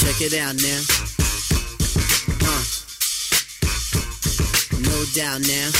Check it out now. Uh. No doubt now.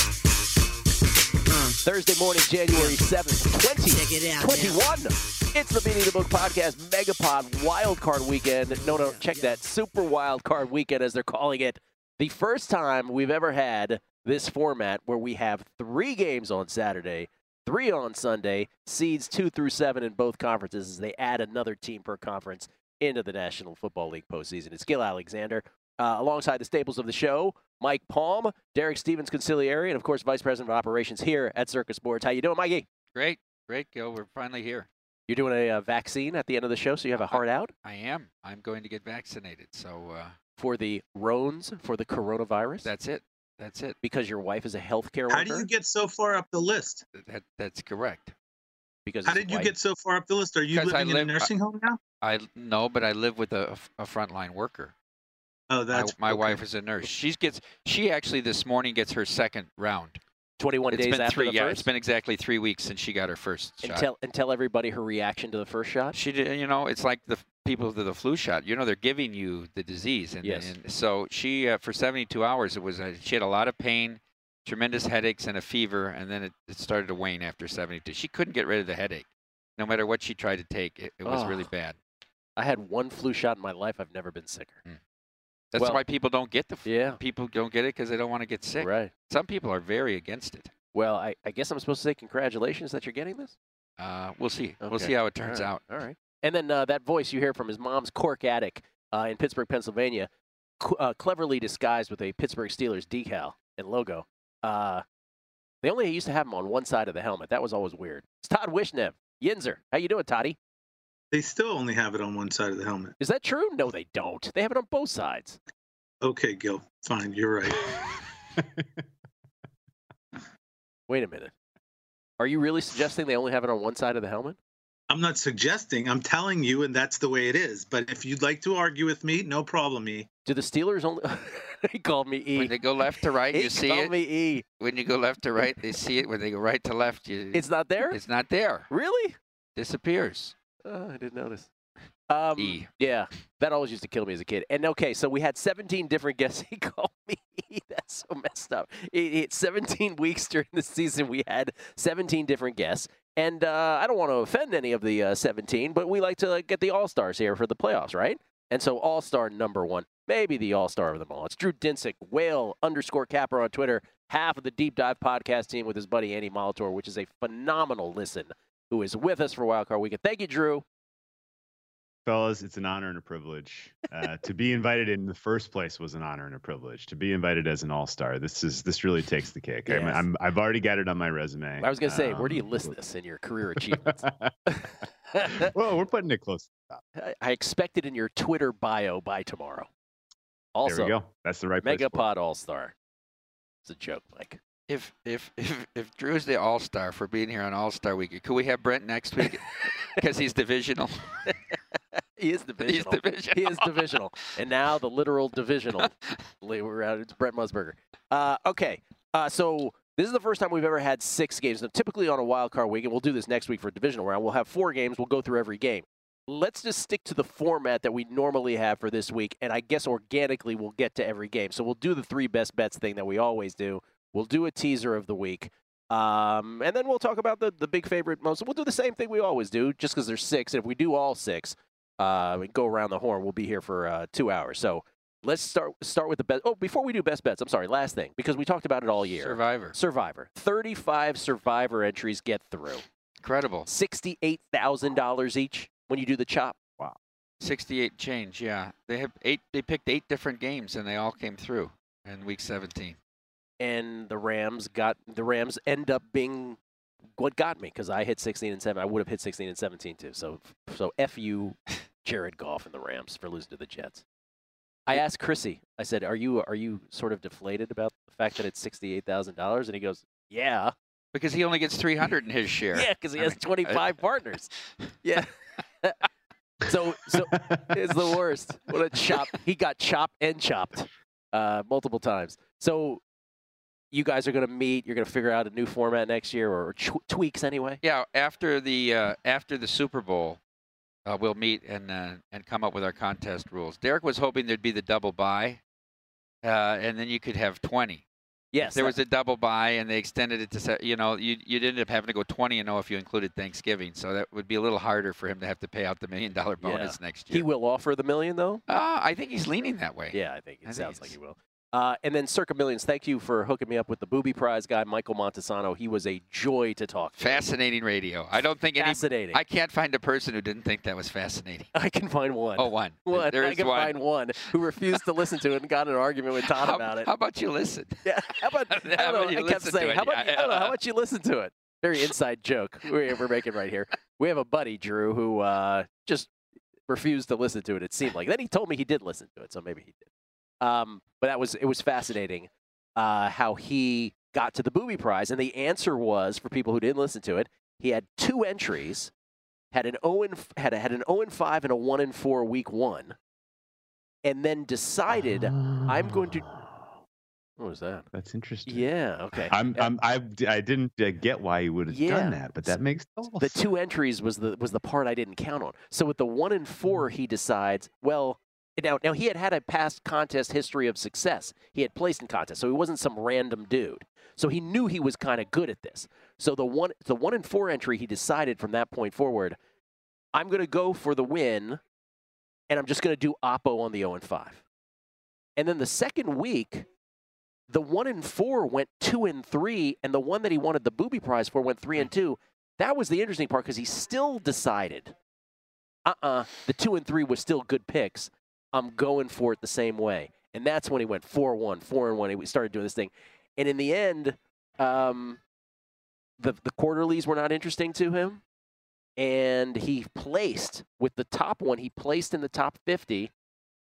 Thursday morning, January 7th, 20, Check it out 21. It's the Beating the Book Podcast Megapod Wild Card Weekend. No, no, check that. Super Wild Card Weekend, as they're calling it. The first time we've ever had this format where we have three games on Saturday, three on Sunday, seeds two through seven in both conferences as they add another team per conference into the National Football League postseason. It's Gil Alexander. Uh, alongside the staples of the show, Mike Palm, Derek Stevens Consigliere, and of course, Vice President of Operations here at Circa Sports. How you doing, Mikey? Great, great, Gil. We're finally here. You're doing a uh, vaccine at the end of the show, so you have a heart out I am. I'm going to get vaccinated. So uh, for the Rones for the coronavirus. that's it. That's it. because your wife is a healthcare worker. How do you get so far up the list? That, that's correct. Because How did you wife- get so far up the list? Are you I living in a nursing home now? I no, but I live with a, a frontline worker. Oh, My, that's my okay. wife is a nurse. She gets. She actually this morning gets her second round. 21 It's days been after three. the Yeah, first? it's been exactly three weeks since she got her first and shot. tell and tell everybody her reaction to the first shot. She did. You know, it's like the f- people to the flu shot. You know, they're giving you the disease, and, Yes. and so she uh, for 72 hours it was uh, she had a lot of pain, tremendous headaches, and a fever, and then it, it started to wane after 72. She couldn't get rid of the headache, no matter what she tried to take. It, it was really Oh. bad. I had one flu shot in my life. I've never been sicker. That's Well- why people don't get the. f- Yeah. People don't get it because they don't want to get sick. Right. Some people are very against it. Well, I, I guess I'm supposed to say congratulations that you're getting this. Uh, we'll see. We'll see how it turns All right. out. All right. And then uh, that voice you hear from his mom's cork attic uh, in Pittsburgh, Pennsylvania, uh, cleverly disguised with a Pittsburgh Steelers decal and logo. Uh, they only used to have him on one side of the helmet. That was always weird. It's Todd Wishnev. Yinzer. How you doing, Toddy? They still only have it on one side of the helmet. Is that true? No, they don't. They have it on both sides. Okay, Gil. Fine, you're right. Wait a minute. Are you really suggesting they only have it on one side of the helmet? I'm not suggesting. I'm telling you, and that's the way it is. But if you'd like to argue with me, no problem, me. Do the Steelers only? he called me E. When they go left to right, you see it. called it. me E. When you go left to right, they see it. When they go right to left, you, It's not there. it's not there. really? Disappears. Oh, I didn't notice. Um, E. Yeah, that always used to kill me as a kid. And okay, so we had 17 different guests. He called me. E. That's so messed up. It, it, 17 weeks during the season, we had 17 different guests. And uh, I don't want to offend any of the uh, 17, but we like to like, get the All Stars here for the playoffs, right? And so All Star number one, maybe the All Star of them all. It's Drew Dinsick, whale underscore capper on Twitter, half of the Deep Dive podcast team with his buddy Andy Molitor, which is a phenomenal listen, who is with us for Wildcard Weekend. Thank you, Drew. Fellas, it's an honor and a privilege. Uh, to be invited in the first place was an honor and a privilege. To be invited as an all-star, this is this really takes the cake. I'm, Yes. I'm, I've already got it on my resume. I was going to say, where do you Um, list this in your career achievements? well, we're putting it close. I- I expect it in your Twitter bio by tomorrow. Also, there we go. That's the right place. for it. Megapod All Star. It's a joke, Mike. If if if if Drew's the All Star for being here on All Star Week, could we have Brent next week? Because he's divisional. he is divisional. He's divisional. He is divisional. and now the literal divisional. We're out. It's Brent Musburger. Uh, okay. Uh, so this is the first time we've ever had six games. Now, typically on a wild card week, and we'll do this next week for divisional round. We'll have four games. We'll go through every game. Let's just stick to the format that we normally have for this week, and I guess organically we'll get to every game. So we'll do the three best bets thing that we always do. We'll do a teaser of the week. Um, and then we'll talk about the, the big favorite most. We'll do the same thing we always do, just because there's six. And if we do all six, uh, we go around the horn. We'll be here for uh, two hours. So let's start start with the best. Oh, before we do best bets, I'm sorry. Last thing, because we talked about it all year. Survivor. Survivor. 35 Survivor entries get through. Incredible. Sixty-eight thousand dollars each when you do the chop. Wow. 68 change. Yeah, they have eight. They picked eight different games, and they all came through in week 17. And the Rams got the Rams end up being what got me because I hit 16 and 7. I would have hit 16 and 17 too. So so f you, Jared Goff and the Rams for losing to the Jets. I asked Chrissy. I said, "Are you are you sort of deflated about the fact that it's sixty eight thousand dollars?" And he goes, "Yeah, because he only gets 300 in his share. yeah, because he I has mean, twenty five partners. Yeah." so so it's the worst. What a chop! He got chopped and chopped uh, multiple times. So you guys are going to meet. You're going to figure out a new format next year, or tw- tweaks anyway. Yeah, after the uh, after the Super Bowl, uh, we'll meet and uh, and come up with our contest rules. Derek was hoping there'd be the double buy, uh, and then you could have 20. Yes, there that- was a double buy, and they extended it to you know you you'd end up having to go 20 and 0 if you included Thanksgiving. So that would be a little harder for him to have to pay out the million dollar bonus Yeah. next year. He will offer the million though. Uh, I think he's leaning that way. Yeah, I think it I think sounds like he will. Uh, and then Circa Millions, thank you for hooking me up with the booby prize guy, Michael Montesano. He was a joy to talk to. Fascinating radio. I don't think any. Fascinating. I can't find a person who didn't think that was fascinating. I can find one. Oh, one. One. There I is can one. find one who refused to listen to it and got in an argument with Todd How, about it. how about you listen? Yeah, how about, I, How don't about know, you I kept listen to saying, it? how about, Yeah, I don't know, how about you listen to it? Very inside joke we're, we're making right here. We have a buddy, Drew, who uh, just refused to listen to it, it seemed like. Then he told me he did listen to it, so maybe he did. Um, but that was it was fascinating uh, how he got to the booby prize. And the answer was, for people who didn't listen to it, he had two entries, had an 0 and, had, a, had an 0 and 5 and a 1 and 4 week one, and then decided, I'm going to. What was that? That's interesting. Yeah. Okay. I'm, I'm, I, I didn't uh, get why he would have Yeah. done that, but that makes total the two entries was the was the part I didn't count on. So with the one and four, he decides, well, now now he had had a past contest history of success. He had placed in contests, so he wasn't some random dude. So he knew he was kind of good at this. So the one the one and four entry, he decided from that point forward, I'm going to go for the win, and I'm just going to do Oppo on the 0 and 5. And then the second week, the one and four went two and three, and the one that he wanted the booby prize for went three and two. That was the interesting part because he still decided, uh uh the two and three was still good picks. I'm going for it the same way. And that's when he went 4 1, 4 and 1. He started doing this thing. And in the end, um, the, the quarterlies were not interesting to him. And he placed with the top one, he placed in the top 50,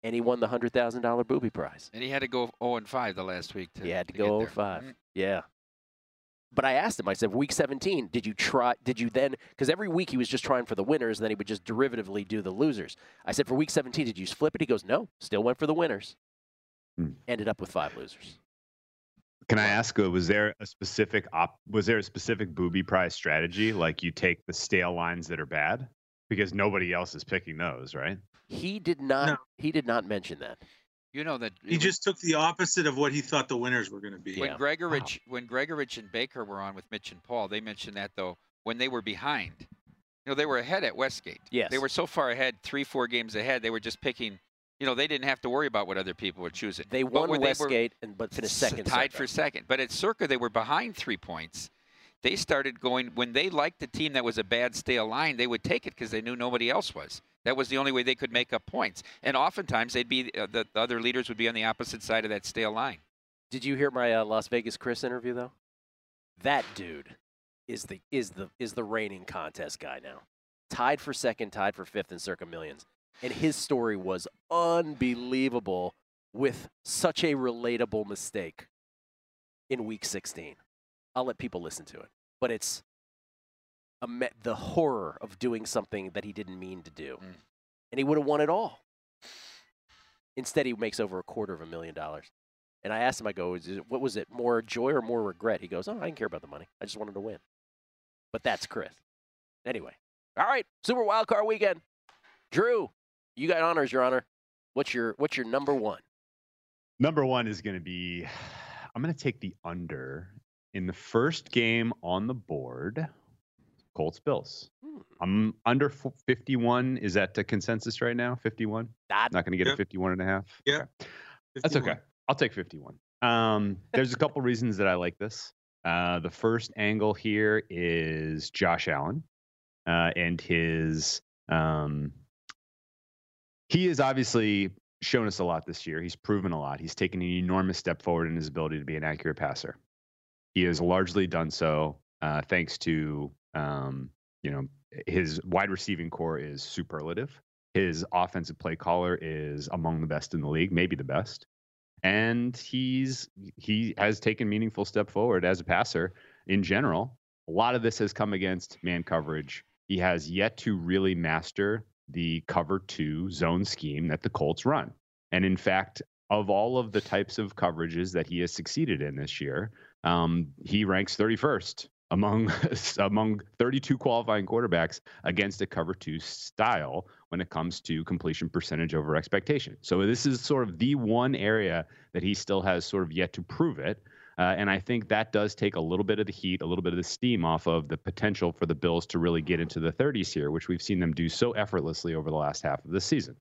and he won the $100,000 booby prize. And he had to go 0 and 5 the last week. To, He had to, to go there. 05. Mhm. Yeah. But I asked him, I said, week 17, did you try, did you then, because every week he was just trying for the winners, and then he would just derivatively do the losers. I said, for week 17, did you flip it? He goes, no, still went for the winners. Hmm. Ended up with five losers. Can I ask? Was there a specific op? Was there a specific booby prize strategy? Like you take the stale lines that are bad, because nobody else is picking those, right? He did not, No. he did not mention that. You know that He just took the opposite of what he thought the winners were going to be. when Yeah. Gregorich when Gregorich and Baker were on with Mitch and Paul, they mentioned that though when they were behind, you know they were ahead at Westgate. Yes. they were so far ahead, three four games ahead. They were just picking. You know they didn't have to worry about what other people were choosing. They But won when they were Westgate, and but finished s- second. tied Circa. for second. But at Circa they were behind three points. They started going when they liked the team that was a bad stale line. They would take it because they knew nobody else was. That was the only way they could make up points. And oftentimes they'd be uh, the, the other leaders would be on the opposite side of that stale line. Did you hear my uh, Las Vegas Chris interview though? That dude is the is the is the reigning contest guy now. Tied for second, tied for fifth in Circa Millions, and his story was unbelievable with such a relatable mistake in Week 16. I'll let people listen to it. But it's the horror of doing something that he didn't mean to do, Mm. and he would have won it all. Instead, he makes over a quarter of a million dollars. And I asked him, I go, Is it, what was it, more joy or more regret? He goes, Oh, I didn't care about the money. I just wanted to win. But that's Chris. Anyway, all right, Super Wild Card Weekend. Drew, you got honors, Your Honor. What's your What's your number one? Number one is going to be I'm going to take the under in the first game on the board. Colts Bills. Hmm. I'm under f- 51. Is that the consensus right now? 51? Not, Not going to get Yeah. a 51 and a half? Yeah. Okay. That's okay. I'll take 51. Um, there's a couple reasons that I like this. Uh, the first angle here is Josh Allen uh, and his. Um, he has obviously shown us a lot this year. He's proven a lot. He's taken an enormous step forward in his ability to be an accurate passer. He has largely done so uh, thanks to um, you know his wide receiving corps is superlative. His offensive play caller is among the best in the league, maybe the best. And he's he has taken meaningful step forward as a passer in general. A lot of this has come against man coverage. He has yet to really master the cover two zone scheme that the Colts run. And in fact, of all of the types of coverages that he has succeeded in this year, um, he ranks 31st among among 32 qualifying quarterbacks against a cover two style when it comes to completion percentage over expectation. So this is sort of the one area that he still has sort of yet to prove it. Uh, and I think that does take a little bit of the heat, a little bit of the steam off of the potential for the Bills to really get into the 30s here, which we've seen them do so effortlessly over the last half of the season.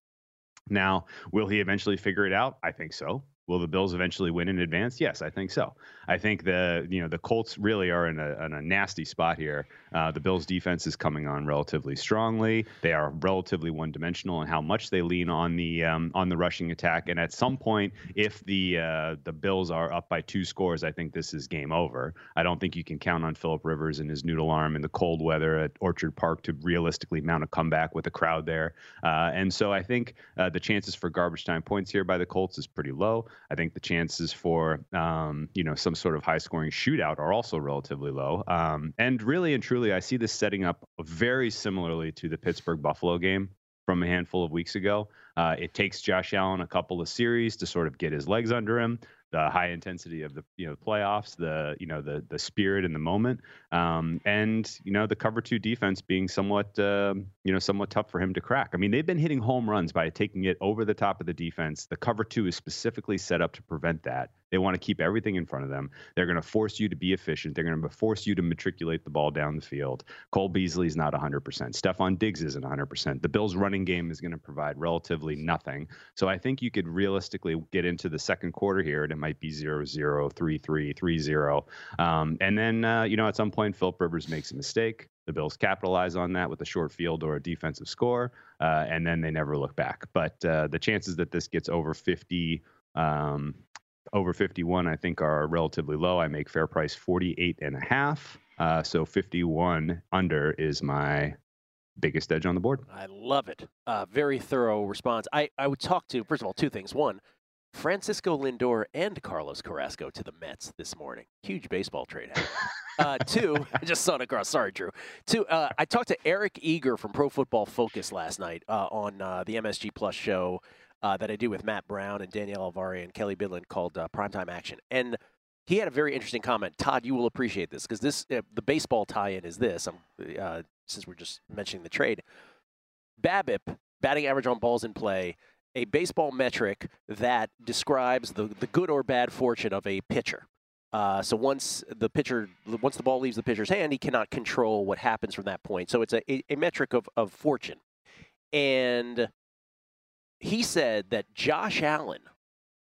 Now, will he eventually figure it out? I think so. Will the Bills eventually win in advance? Yes, I think so. I think the you know the Colts really are in a, in a nasty spot here. Uh, the Bills' defense is coming on relatively strongly. They are relatively one-dimensional in how much they lean on the um, on the rushing attack. And at some point, if the uh, the Bills are up by two scores, I think this is game over. I don't think you can count on Philip Rivers and his noodle arm in the cold weather at Orchard Park to realistically mount a comeback with a crowd there. Uh, and so I think uh, the chances for garbage time points here by the Colts is pretty low. I think the chances for um, you know some sort of high scoring shootout are also relatively low. Um, and really and truly, I see this setting up very similarly to the Pittsburgh Buffalo game from a handful of weeks ago. Uh, it takes Josh Allen a couple of series to sort of get his legs under him. The high intensity of the you know playoffs, the you know the the spirit in the moment, um, and you know the cover two defense being somewhat uh, you know somewhat tough for him to crack. I mean they've been hitting home runs by taking it over the top of the defense. The cover two is specifically set up to prevent that. They want to keep everything in front of them. They're going to force you to be efficient. They're going to force you to matriculate the ball down the field. Cole Beasley is not 100%. Stefon Diggs isn't 100%. The Bills' running game is going to provide relatively nothing. So I think you could realistically get into the second quarter here, and it might be 0 0, 3 3, 3 0. Um, and then, uh, you know, at some point, Philip Rivers makes a mistake. The Bills capitalize on that with a short field or a defensive score, uh, and then they never look back. But uh, the chances that this gets over 50 um, over 51 i think are relatively low i make fair price 48 and a half uh, so 51 under is my biggest edge on the board I love it. Uh, very thorough response. I, I would talk to, first of all, two things. One, Francisco Lindor and Carlos Carrasco to the Mets this morning. Huge baseball trade. uh, two, I just saw it across. Sorry, Drew. Two, uh, I talked to Eric Eager from Pro Football Focus last night uh, on uh, the MSG Plus show uh, that I do with Matt Brown and Danielle Alvari and Kelly Bidlin called uh, Primetime Action. And he had a very interesting comment. Todd, you will appreciate this because this the baseball tie-in is this. Since we're just mentioning the trade, BABIP, batting average on balls in play, a baseball metric that describes the, the good or bad fortune of a pitcher. Uh, so once the pitcher, once the ball leaves the pitcher's hand, he cannot control what happens from that point. So it's a, a, a metric of, of fortune. And he said that Josh Allen,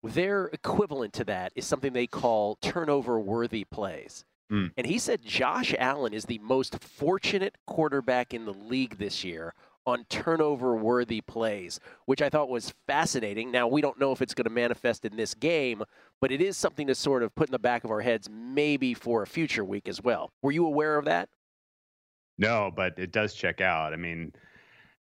their equivalent to that is something they call turnover worthy plays. Mm. And he said Josh Allen is the most fortunate quarterback in the league this year on turnover worthy plays, which I thought was fascinating. Now, we don't know if it's going to manifest in this game, but it is something to sort of put in the back of our heads, maybe for a future week as well. Were you aware of that? no but it does check out i mean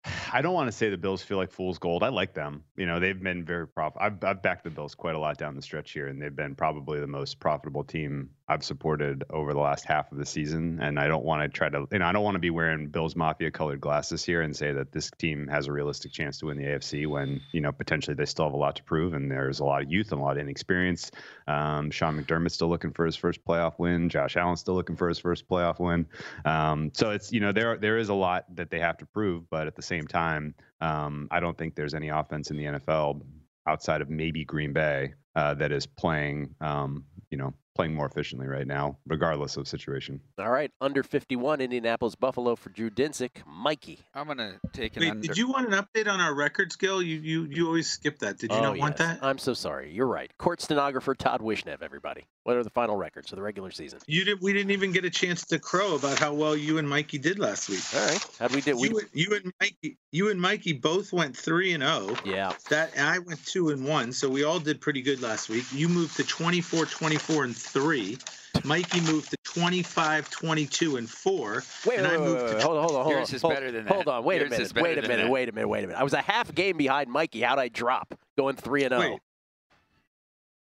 I don't want to say the Bills feel like fool's gold. I like them. You know, they've been very profitable. I've, I've backed the Bills quite a lot down the stretch here, and they've been probably the most profitable team I've supported over the last half of the season, and I don't want to try to, you know, I don't want to be wearing Bills Mafia colored glasses here and say that this team has a realistic chance to win the AFC when you know potentially they still have a lot to prove, and there's a lot of youth and a lot of inexperience. Um, Sean McDermott's still looking for his first playoff win. Josh Allen's still looking for his first playoff win. Um, so it's you know there there is a lot that they have to prove, but at the same time, um, I don't think there's any offense in the NFL outside of maybe Green Bay uh, that is playing, um, you know, playing more efficiently right now, regardless of situation. All right, under 51, Indianapolis Buffalo for Drew Dinsick. Mikey. I'm gonna take an Wait, under. did you want an update on our record skill? You you you always skip that. Did you oh, not want that? I'm so sorry. You're right. Court stenographer Todd Wishnev, everybody. What are the final records for the regular season? You did. We didn't even get a chance to crow about how well you and Mikey did last week. All right. How'd we do? We, You, and- you and Mikey, you and Mikey both went three and zero. yeah. That and I went two and one, so we all did pretty good last week. You moved to 24, 24 and three. Mikey moved to 25, 22 and four. Wait, and wait, I wait, moved wait, to hold on, hold on, hold Yours on. is hold, better than that. Hold on, wait a minute, wait a minute, that. wait a minute, wait a minute. I was a half game behind Mikey. How'd I drop? Going three and oh? zero.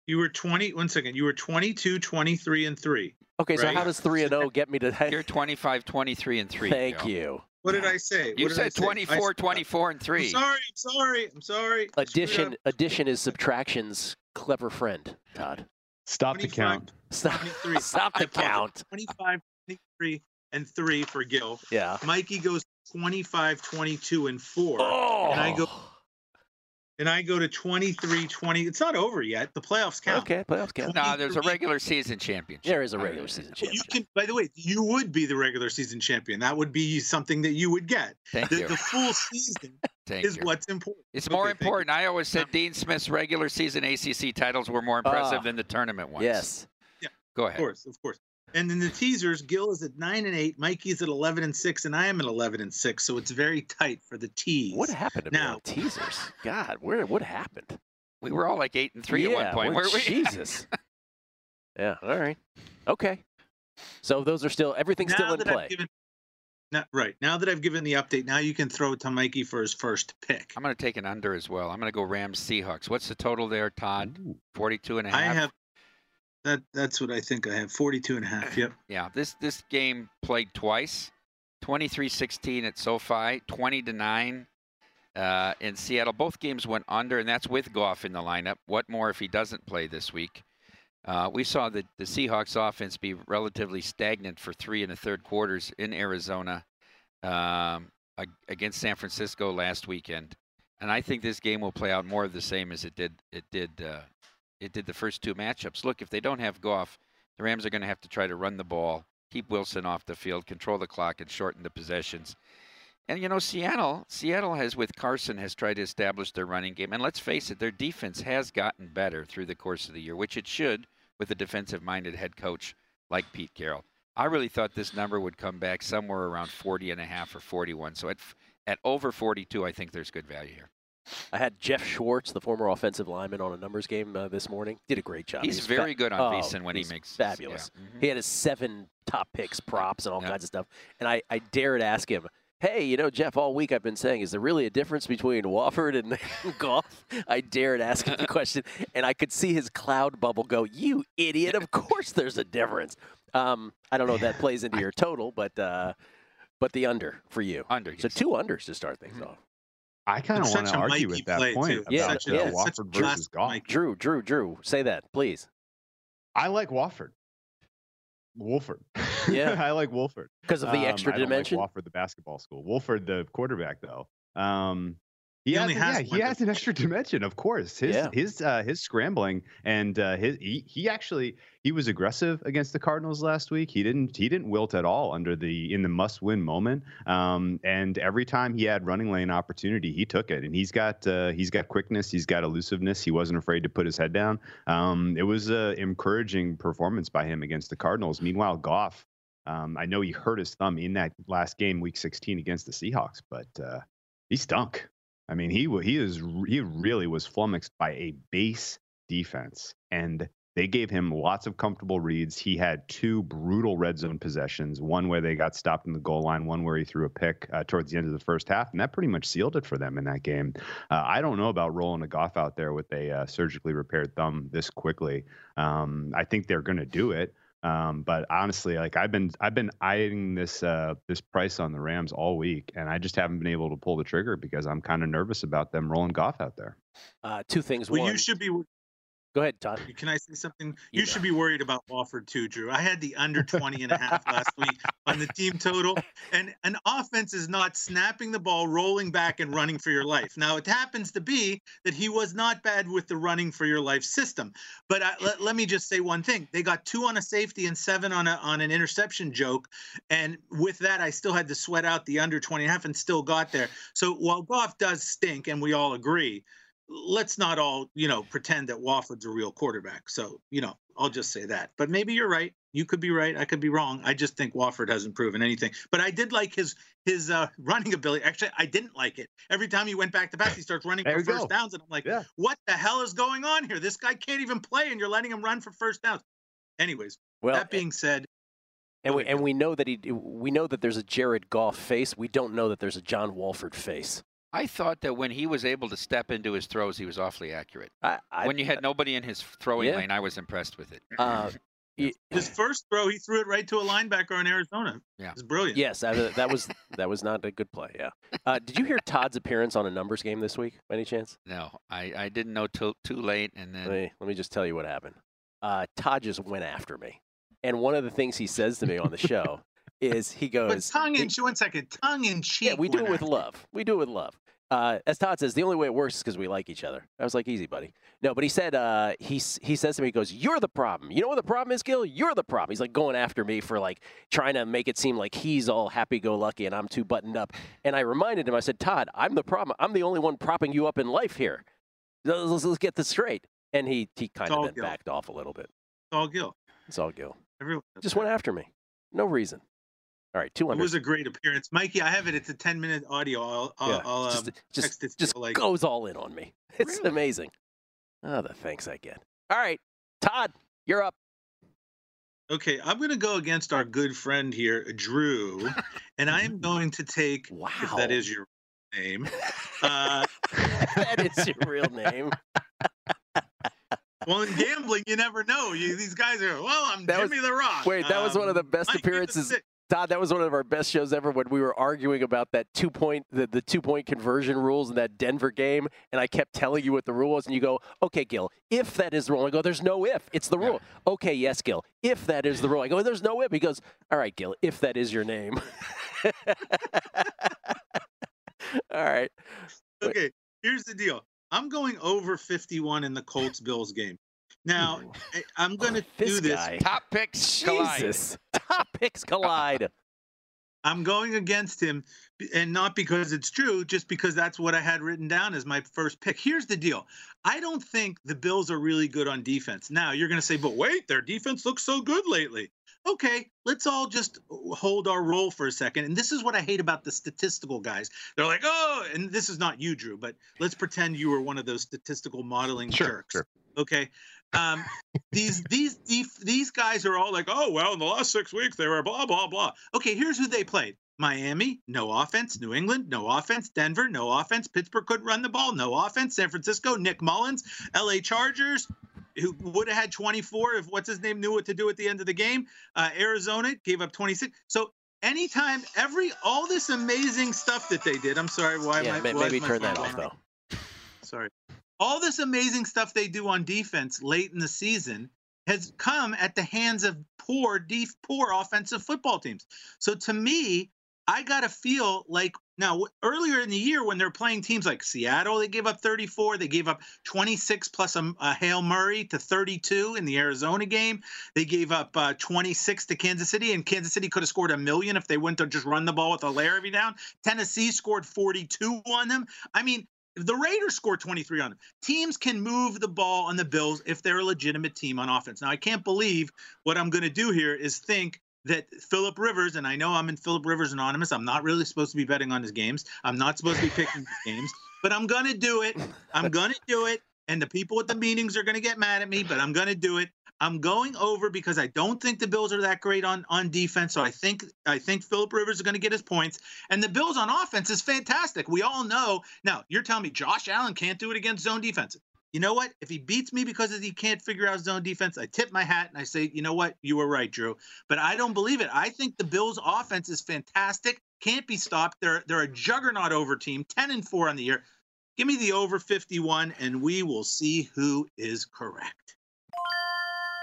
You were 20. One second. You were 22, 23 and three. Okay, so how does three and zero oh get me to? You're 25, 23, and three. Thank Joe. you. What did I say? You What did said say? I 24, said- 24, and I'm three. sorry. I'm sorry. I'm sorry. Addition, addition is subtraction's clever friend. Todd, Stop the count. stop, stop the count. 25, 23 and three for Gil. Yeah. Mikey goes 25, 22 and four. Oh. And I go oh. And I go to 23, 20. It's not over yet. The playoffs count. Okay, playoffs count. No, there's a regular season championship. There is a regular season Well, you can by the way, you would be the regular season champion. That would be something that you would get. Thank the, you. the full season Thank is you. what's important. It's more Okay, thank you. important. I always said Dean Smith's regular season ACC titles were more impressive Ah. than the tournament ones. Yes. Yeah, Go ahead. Of course, of course. And then the teasers, Gil is at nine and eight, Mikey's at eleven and six, and I am at eleven and six. So it's very tight for the teas. What happened to Now- on teasers? God, where what happened? We were all like eight and three yeah, at one point, well, weren't we? Jesus. yeah. All right. Okay. So those are still everything's now still in play. Given, now, right now that I've given the update, now you can throw it to Mikey for his first pick. I'm going to take an under as well. I'm going to go Rams Seahawks. What's the total there, Todd? 42 and a half. I have that. That's what I think I have. 42 and a half. Yep. Yeah, this this game played twice. 23-16 at SoFi, 20 to 9 uh, in Seattle. Both games went under, and that's with Goff in the lineup. What more if he doesn't play this week? Uh, we saw the, the Seahawks offense be relatively stagnant for three and a third quarters in Arizona um, against San Francisco last weekend, and I think this game will play out more of the same as it did it did uh, it did the first two matchups. Look, if they don't have Goff, the Rams are going to have to try to run the ball, keep Wilson off the field, control the clock, and shorten the possessions. And you know, Seattle, Seattle has with Carson has tried to establish their running game, and let's face it, their defense has gotten better through the course of the year, which it should with a defensive-minded head coach like Pete Carroll. I really thought this number would come back somewhere around 40 and a half or 41. So at at over 42, I think there's good value here. I had Geoff Schwartz, the former offensive lineman, on a numbers game uh, this morning. Did a great job. He's He was very fa- good on oh, VSiN when he makes- fabulous. yeah. Mhm. He had his seven top picks, props, and all Yeah. kinds of stuff. And I, I dared ask him, "Hey, you know, Jeff, all week I've been saying, is there really a difference between Wofford and Goff?" I dared ask him the question, and I could see his cloud bubble go. You idiot! Of course, there's a difference. Um, I don't know if that plays into your total, but uh, but the under for you. Under. So yes. two unders to start things off. I kind of want to argue Mikey at that point too. about Yeah, uh, yeah, it's such a Wofford versus classic Goff. Mikey. Drew, Drew, Drew, say that, please. I like Wofford. Wolford. Yeah. I like Wolford. Because of the Um, extra I don't dimension? Like Wofford, the basketball school. Wolford, the quarterback, though. Um, he, He has, only has yeah, he has an extra dimension, of course. His Yeah. his uh, his scrambling and uh, his he, he actually he was aggressive against the Cardinals last week. He didn't he didn't wilt at all under the in the must win moment. Um, and every time he had running lane opportunity, he took it. And he's got uh, he's got quickness, he's got elusiveness. He wasn't afraid to put his head down. Um, it was a encouraging performance by him against the Cardinals. Meanwhile, Goff. Um, I know he hurt his thumb in that last game, Week 16 against the Seahawks, but uh, he stunk. I mean, he he is he really was flummoxed by a base defense, and they gave him lots of comfortable reads. He had two brutal red zone possessions, one where they got stopped in the goal line, one where he threw a pick uh, towards the end of the first half, and that pretty much sealed it for them in that game. Uh, I don't know about rolling a Goff out there with a uh, surgically repaired thumb this quickly. Um, I think they're going to do it. Um, but honestly, like I've been I've been eyeing this uh, this price on the Rams all week, and I just haven't been able to pull the trigger because I'm kind of nervous about them rolling Goff out there. Uh, two things. Well, One, you should be. Go ahead, Todd. Can I say something? You You, should be worried about Wofford too, Drew. I had the under 20 and a half last week on the team total. And an offense is not snapping the ball, rolling back, and running for your life. Now, it happens to be that he was not bad with the running for your life system. But I, let, let me just say one thing. They got two on a safety and seven on a on an interception joke. And with that, I still had to sweat out the under 20 and a half and still got there. So while Goff does stink, and we all agree, let's not all you know pretend that Wofford's a real quarterback. So you know, I'll just say that. But maybe you're right. You could be right. I could be wrong. I just think Wofford hasn't proven anything. But I did like his his uh, running ability. Actually, I didn't like it. Every time he went back to back, he starts running There for first go. downs, and I'm like, Yeah. what the hell is going on here? This guy can't even play, and you're letting him run for first downs. Anyways, Well, that being said, and we and we know that he we know that there's a Jared Goff face. We don't know that there's a John Wolford face. I thought that when he was able to step into his throws, he was awfully accurate. I, I, when you had nobody in his throwing Yeah. lane, I was impressed with it. uh, his first throw, he threw it right to a linebacker in Arizona. Yeah. it's brilliant. yes, that, that was that was not a good play. Yeah. Uh, did you hear Todd's appearance on a numbers game this week? By any chance? no, I, I didn't know till too late, and Let then me let me just tell you what happened. Uh, Todd just went after me, and one of the things he says to me on the show is he goes But tongue in he- one second, tongue in cheek. Yeah, we do it with love. We do it with love. Uh, as Todd says, the only way it works is because we like each other. I was like, easy, buddy. No, but he said, uh, he, he says to me, he goes, You're the problem. You know what the problem is, Gil? You're the problem. He's like going after me for like trying to make it seem like he's all happy go lucky and I'm too buttoned up. And I reminded him, I said, Todd, I'm the problem. I'm the only one propping you up in life here. Let's, let's- let's get this straight. And he, he kind of then Gil. backed off a little bit. It's all Gil. It's all Gil. Everyone Just went after me. No reason. All right, two It was a great appearance, Mikey. I have it. It's a ten minute audio. I'll, I'll, Yeah, I'll just, um, just, text it to just like goes all in on me. It's Really? amazing. Oh, the thanks I get. All right, Todd, you're up. Okay, I'm going to go against our good friend here, Drew, and I'm going to take. Wow. If that is your name. Uh, that is your real name. well, in gambling, you never know. You, these guys are. Well, I'm That was- Jimmy the Rock. Wait, that was one of the Um, best Mikey the appearances. Todd, that was one of our best shows ever when we were arguing about that two point the, the two point conversion rules in that Denver game, and I kept telling you what the rule was, and you go, "Okay, Gil, if that is the rule," I go, "There's no if, it's the rule." Okay, yes, Gil, if that is the rule, I go, "There's no if." He goes, "All right, Gil, if that is your name." All right, Okay, here's the deal. I'm going over 51 in the Colts Bills game. Now, I- I'm oh, going to this do this. guy. top picks collide. Jesus, top picks collide. I'm going against him, and not because it's true, just because that's what I had written down as my first pick. Here's the deal I don't think the Bills are really good on defense. Now, you're going to say, but wait, their defense looks so good lately. Okay, let's all just hold our roll for a second. And this is what I hate about the statistical guys. They're like, oh, and this is not you, Drew, but let's pretend you were one of those statistical modeling Sure, jerks. sure. Okay. Um, these these these guys are all like, oh well, in the last six weeks they were blah blah blah. Okay, here's who they played: Miami, no offense; New England, no offense; Denver, no offense; Pittsburgh couldn't run the ball, no offense; San Francisco, Nick Mullens; L.A. Chargers, who would have had 24 if what's his name knew what to do at the end of the game. Uh, Arizona gave up 26. So anytime, every all this amazing stuff that they did. I'm sorry, why yeah, am I? ma- why is maybe my turn that off though. sorry. All this amazing stuff they do on defense late in the season has come at the hands of poor, def- poor offensive football teams. So to me, I gotta feel like now earlier in the year when they're playing teams like Seattle, they gave up 34. They gave up 26 plus a, a Hail Murray to 32 in the Arizona game. They gave up uh, 26 to Kansas City, and Kansas City could have scored a million if they went to just run the ball with a layer every down. Tennessee scored 42 on them. I mean, the Raiders scored 23 on them. Teams can move the ball on the Bills if they're a legitimate team on offense. Now, I can't believe what I'm going to do here is think that Philip Rivers, and I know I'm in Philip Rivers Anonymous. I'm not really supposed to be betting on his games. I'm not supposed to be picking his games, but I'm going to do it. I'm going to do it. And the people at the meetings are going to get mad at me, but I'm going to do it. I'm going over because I don't think the Bills are that great on on defense. So I think I think Philip Rivers is going to get his points, and the Bills on offense is fantastic. We all know. Now you're telling me Josh Allen can't do it against zone defense. you know what? If he beats me because he can't figure out zone defense, I tip my hat and I say, you know what? You were right, Drew. But I don't believe it. I think the Bills' offense is fantastic. Can't be stopped. They're they're a juggernaut over team, 10 and 4 on the year. Give me the over 51, and we will see who is correct.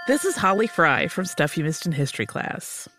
This is Holly Frey from Stuff You Missed in History class.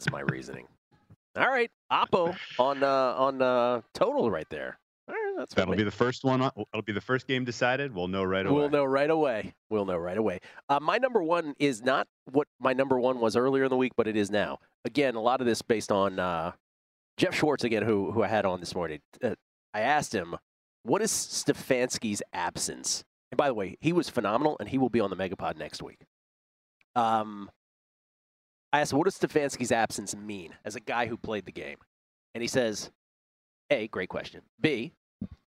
That's my reasoning. All right, Oppo on uh, on uh, total right there. All right, that's That'll funny. be the first one. It'll be the first game decided. We'll know right away. We'll know right away. We'll know right away. Uh, my number one is not what my number one was earlier in the week, but it is now. Again, a lot of this based on uh, Geoff Schwartz again, who who I had on this morning. Uh, I asked him, "What is Stefanski's absence?" And by the way, he was phenomenal, and he will be on the Megapod next week. Um, I asked, what does Stefanski's absence mean as a guy who played the game? And he says, A, great question. B,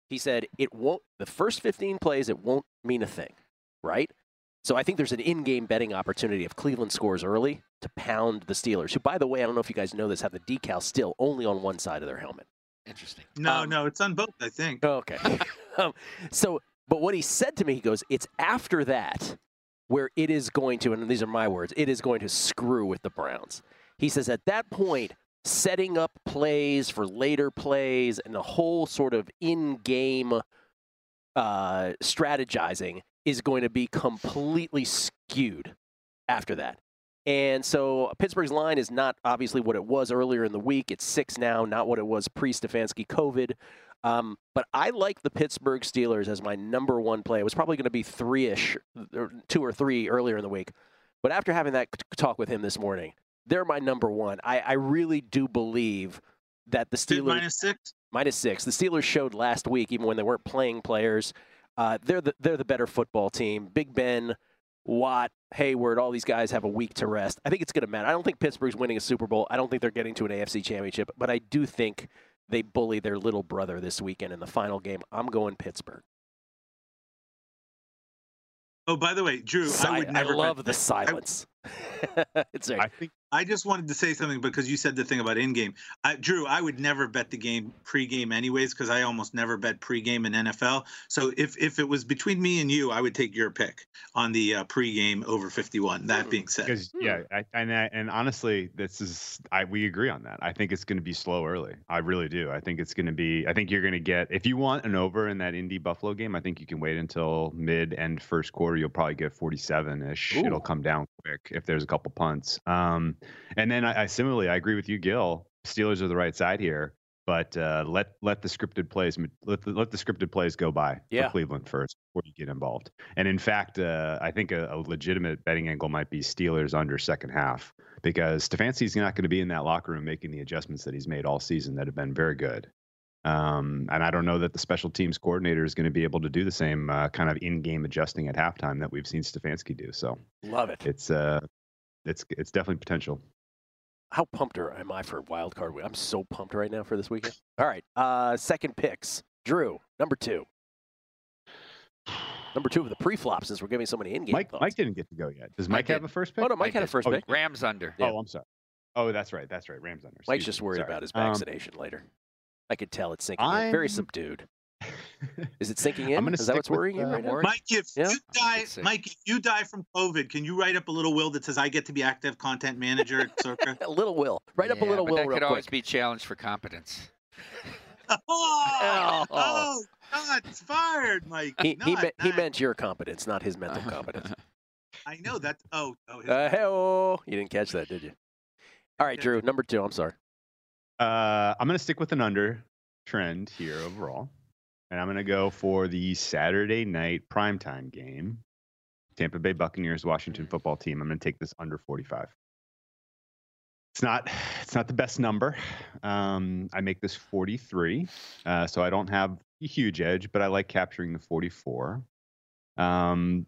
he said, it won't, the first 15 plays, it won't mean a thing, right? So I think there's an in game betting opportunity if Cleveland scores early to pound the Steelers, who, by the way, I don't know if you guys know this, have the decal still only on one side of their helmet. Interesting. No, Um, no, it's on both, I think. Okay. um, so, but what he said to me, he goes, it's after that where it is going to, and these are my words, it is going to screw with the Browns. He says at that point, setting up plays for later plays and the whole sort of in game uh, strategizing is going to be completely skewed after that. And so Pittsburgh's line is not obviously what it was earlier in the week. It's six now, not what it was pre Stefanski COVID. Um, but I like the Pittsburgh Steelers as my number one play. It was probably going to be three ish, or two or three earlier in the week. But after having that talk with him this morning, they're my number one. I, I really do believe that the Steelers. Minus six? Minus six. The Steelers showed last week, even when they weren't playing players, uh, they're, the, they're the better football team. Big Ben, Watt, Heyward, all these guys have a week to rest. I think it's going to matter. I don't think Pittsburgh's winning a Super Bowl. I don't think they're getting to an AFC championship, but I do think they bully their little brother this weekend in the final game. I'm going Pittsburgh. Oh, by the way, Drew, Si- I would never. love bet- the silence. it's I think I just wanted to say something because you said the thing about in-game. I, Drew, I would never bet the game pre-game anyways because I almost never bet pre-game in NFL. So if if it was between me and you, I would take your pick on the uh, pre-game over 51. That being said, because yeah, I, and I, and honestly, this is I we agree on that. I think it's going to be slow early. I really do. I think it's going to be. I think you're going to get if you want an over in that Indy Buffalo game. I think you can wait until mid and first quarter. You'll probably get 47 ish. It'll come down quick if there's a couple punts. Um, and then I, I similarly I agree with you, Gil. Steelers are the right side here. but uh, let let the scripted plays let the, let the scripted plays go by Yeah. for Cleveland first before you get involved. And in fact, uh, I think a, a legitimate betting angle might be Steelers under second half because Stefanski's not going to be in that locker room making the adjustments that he's made all season that have been very good. Um, and I don't know that the special teams coordinator is going to be able to do the same uh, kind of in-game adjusting at halftime that we've seen Stefanski do. So Love it. it's uh, it's it's definitely potential. How pumped are, am I for wild card? week? I'm so pumped right now for this weekend. All right, uh, second picks. Drew, number two. Number two of the pre-flops, since we're giving so many in-game Mike thoughts. Mike didn't get to go yet. Does I Mike have did. a first pick? Oh no, Mike I had a did. first Oh, pick. Rams under. Yeah. Oh, I'm sorry. Oh, that's right. That's right. Rams under. Mike's just worried Sorry. about his Um, vaccination later. I could tell it's sinking. Very I'm- subdued. Is it sinking in? I'm gonna Is that what's worrying you right now? Mike, if Yeah? you die, Let's. Mike, if you die from COVID, can you write up a little will that says I get to be active content manager at Circa? A little will. Write up a Yeah, little but will that real could always be challenged for competence. oh, Oh. oh, shots fired, Mike. He, he, Not me- he meant your competence, not his mental competence. I know that. Oh, oh, his- Uh, hey-oh. You didn't catch that, did you? All right, Drew, number two. I'm sorry. Uh, I'm going to stick with an under trend here overall. And I'm going to go for the Saturday night primetime game. Tampa Bay Buccaneers, Washington football team. I'm going to take this under 45. It's not it's not the best number. Um, I make this 43. Uh, so I don't have a huge edge, but I like capturing the 44. Um,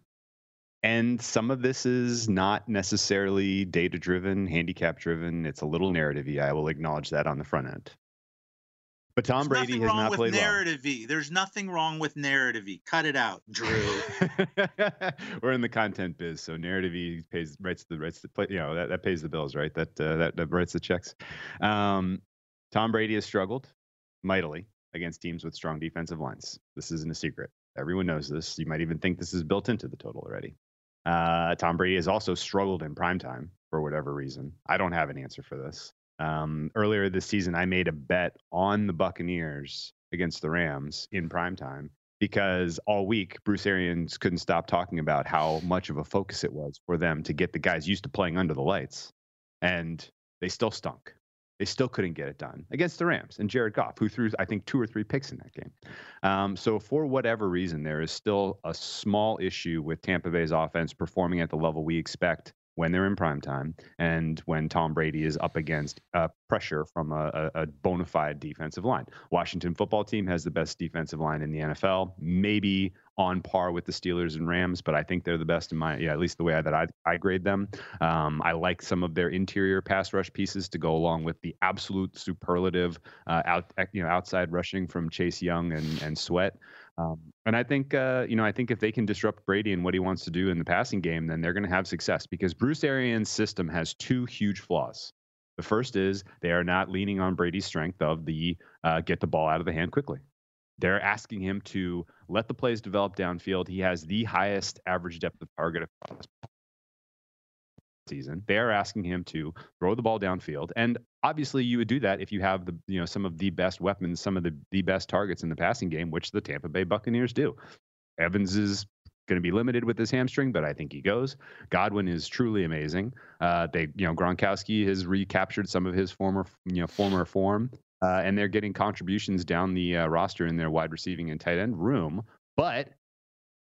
and some of this is not necessarily data driven, handicap driven. It's a little narrative I will acknowledge that on the front end. But Tom There's Brady has not with played well. narrative E. There's nothing wrong with narrative E. Cut it out, Drew. We're in the content biz, so narrative E pays writes the writes the play, you know that, that pays the bills, right? That, uh, that that writes the checks. Um, Tom Brady has struggled mightily against teams with strong defensive lines. This isn't a secret. Everyone knows this. You might even think this is built into the total already. Uh, Tom Brady has also struggled in prime time for whatever reason. I don't have an answer for this. Um, earlier this season, I made a bet on the Buccaneers against the Rams in prime time because all week Bruce Arians couldn't stop talking about how much of a focus it was for them to get the guys used to playing under the lights, and they still stunk. They still couldn't get it done against the Rams and Jared Goff, who threw I think two or three picks in that game. Um, so for whatever reason, there is still a small issue with Tampa Bay's offense performing at the level we expect when they're in prime time and when Tom Brady is up against uh, pressure from a, a, bona fide defensive line. Washington football team has the best defensive line in the NFL, maybe on par with the Steelers and Rams, but I think they're the best in my, yeah, at least the way that I, I grade them. Um, I like some of their interior pass rush pieces to go along with the absolute superlative uh, out, you know, outside rushing from Chase Young and, and Sweat. Um, and I think, uh, you know, I think if they can disrupt Brady and what he wants to do in the passing game, then they're going to have success because Bruce Arians' system has two huge flaws. The first is they are not leaning on Brady's strength of the uh, get the ball out of the hand quickly. They're asking him to let the plays develop downfield. He has the highest average depth of target across season. They are asking him to throw the ball downfield, and obviously you would do that if you have the you know some of the best weapons, some of the the best targets in the passing game, which the Tampa Bay Buccaneers do. Evans is going to be limited with his hamstring, but I think he goes. Godwin is truly amazing. Uh, they, you know, Gronkowski has recaptured some of his former, you know, former form, uh, and they're getting contributions down the uh, roster in their wide receiving and tight end room. But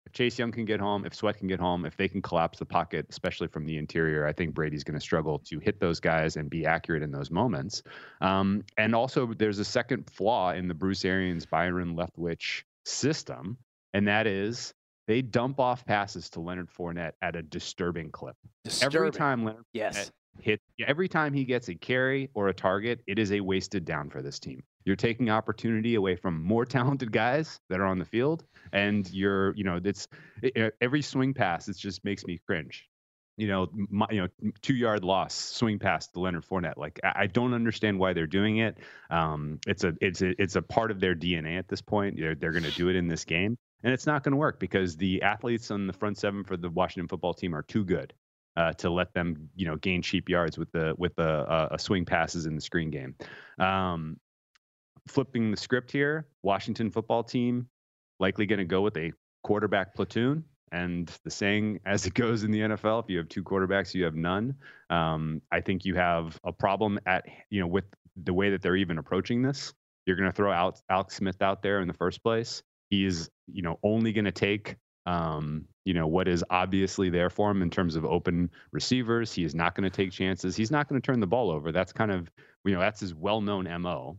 if Chase Young can get home, if Sweat can get home, if they can collapse the pocket, especially from the interior, I think Brady's going to struggle to hit those guys and be accurate in those moments. Um, and also, there's a second flaw in the Bruce Arians Byron Leftwich system, and that is they dump off passes to Leonard Fournette at a disturbing clip. Every time Leonard Yes. Fournette hit, every time he gets a carry or a target, it is a wasted down for this team. You're taking opportunity away from more talented guys that are on the field, and you're, you know, it's it, every swing pass. It just makes me cringe. You know, my, you know, two yard loss swing pass to Leonard Fournette. Like I, I don't understand why they're doing it. Um, it's a it's a it's a part of their DNA at this point. They're they're going to do it in this game, and it's not going to work because the athletes on the front seven for the Washington football team are too good uh, to let them, you know, gain cheap yards with the with the uh, a swing passes in the screen game. Um, flipping the script here, Washington football team likely going to go with a quarterback platoon. And the saying, as it goes in the NFL, if you have two quarterbacks, you have none. Um, I think you have a problem at you know with the way that they're even approaching this you're going to throw out Alex Smith out there in the first place. He's you know only going to take um, you know what is obviously there for him in terms of open receivers. He is not going to take chances. He's not going to turn the ball over. That's kind of you know that's his well-known mo.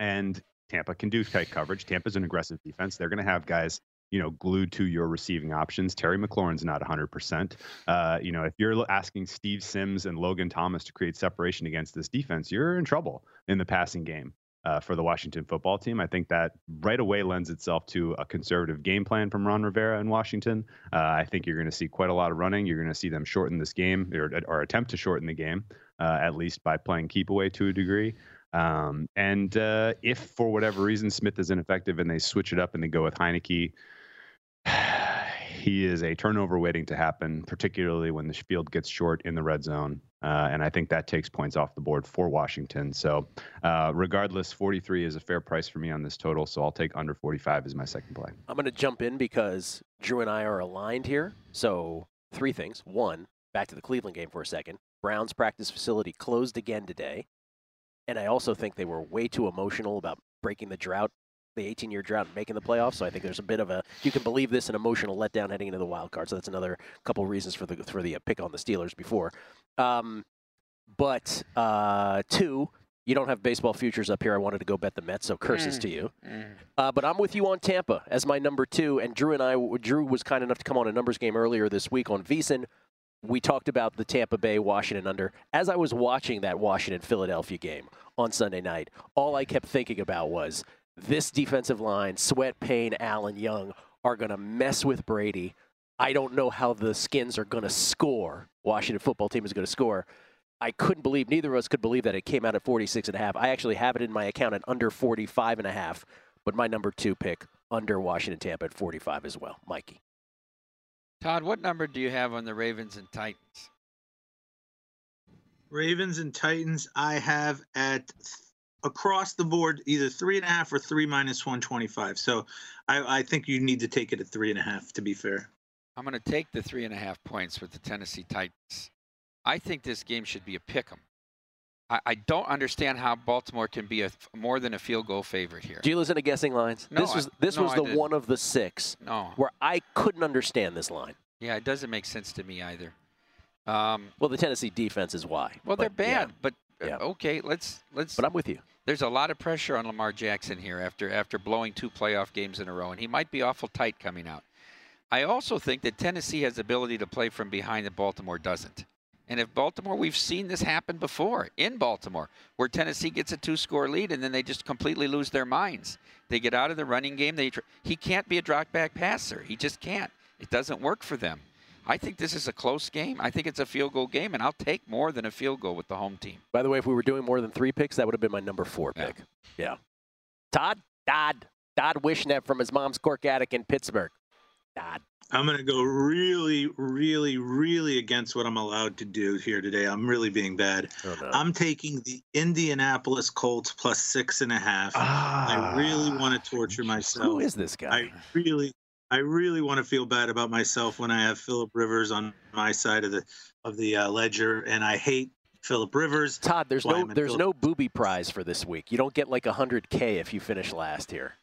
And Tampa can do tight coverage. Tampa's an aggressive defense. They're going to have guys you know, glued to your receiving options. Terry McLaurin's not 100%. Uh, you know, if you're asking Steve Sims and Logan Thomas to create separation against this defense, you're in trouble in the passing game. Uh, for the Washington football team. I think that right away lends itself to a conservative game plan from Ron Rivera in Washington. Uh, I think you're going to see quite a lot of running. You're going to see them shorten this game or, or attempt to shorten the game, uh, at least by playing keep away to a degree. Um, and uh, if for whatever reason Smith is ineffective and they switch it up and they go with Heinicke, he is a turnover waiting to happen, particularly when the field gets short in the red zone. Uh, and I think that takes points off the board for Washington. So, uh, regardless, 43 is a fair price for me on this total. So I'll take under 45 as my second play. I'm going to jump in because Drew and I are aligned here. So, three things. One, back to the Cleveland game for a second. Browns practice facility closed again today. And I also think they were way too emotional about breaking the drought the 18 year drought and making the playoffs. So I think there's a bit of a you can believe this an emotional letdown heading into the wild card. So that's another couple reasons for the for the uh, pick on the Steelers before. Um, but uh, two, you don't have baseball futures up here. I wanted to go bet the Mets, so curses mm. to you. Mm. Uh, but I'm with you on Tampa as my number two. And Drew and I, Drew was kind enough to come on a numbers game earlier this week on VSiN. We talked about the Tampa Bay Washington under. As I was watching that Washington Philadelphia game on Sunday night, all I kept thinking about was this defensive line, Sweat, Payne, Allen, Young, are going to mess with Brady. I don't know how the Skins are going to score. Washington football team is going to score. I couldn't believe, neither of us could believe that it came out at 46 and a half. I actually have it in my account at under 45 and a half, but my number two pick under Washington Tampa at 45 as well. Mikey. Todd, what number do you have on the Ravens and Titans? Ravens and Titans, I have at across the board either three and a half or three minus 125. So I, I think you need to take it at three and a half to be fair. I'm going to take the three and a half points with the Tennessee Titans. I think this game should be a pick 'em. I, I don't understand how Baltimore can be a more than a field goal favorite here. Do you listen to guessing lines? No, this was I, no, was the one of the six no. where I couldn't understand this line. Yeah, it doesn't make sense to me either. Um, well, the Tennessee defense is why. Well, they're bad, yeah. but uh, yeah. okay, let's let's. But I'm with you. There's a lot of pressure on Lamar Jackson here after after blowing two playoff games in a row, and he might be awful tight coming out. I also think that Tennessee has the ability to play from behind that Baltimore doesn't. And if Baltimore, we've seen this happen before in Baltimore, where Tennessee gets a two-score lead and then they just completely lose their minds. They get out of the running game. They he can't be a drop back passer. He just can't. It doesn't work for them. I think this is a close game. I think it's a field goal game, and I'll take more than a field goal with the home team. By the way, if we were doing more than three picks, that would have been my number four pick. Yeah. yeah. Todd, Dodd, Dodd Wishnev from his mom's cork attic in Pittsburgh. Dodd. I'm going to go really, really, really against what I'm allowed to do here today. I'm really being bad. Oh, no. I'm taking the Indianapolis Colts plus six and a half. Ah, I really want to torture myself. Who is this guy? I really, I really want to feel bad about myself when I have Philip Rivers on my side of the of the uh, ledger, and I hate Philip Rivers. Todd, there's no there's Phillip- no booby prize for this week. You don't get like hundred k if you finish last here.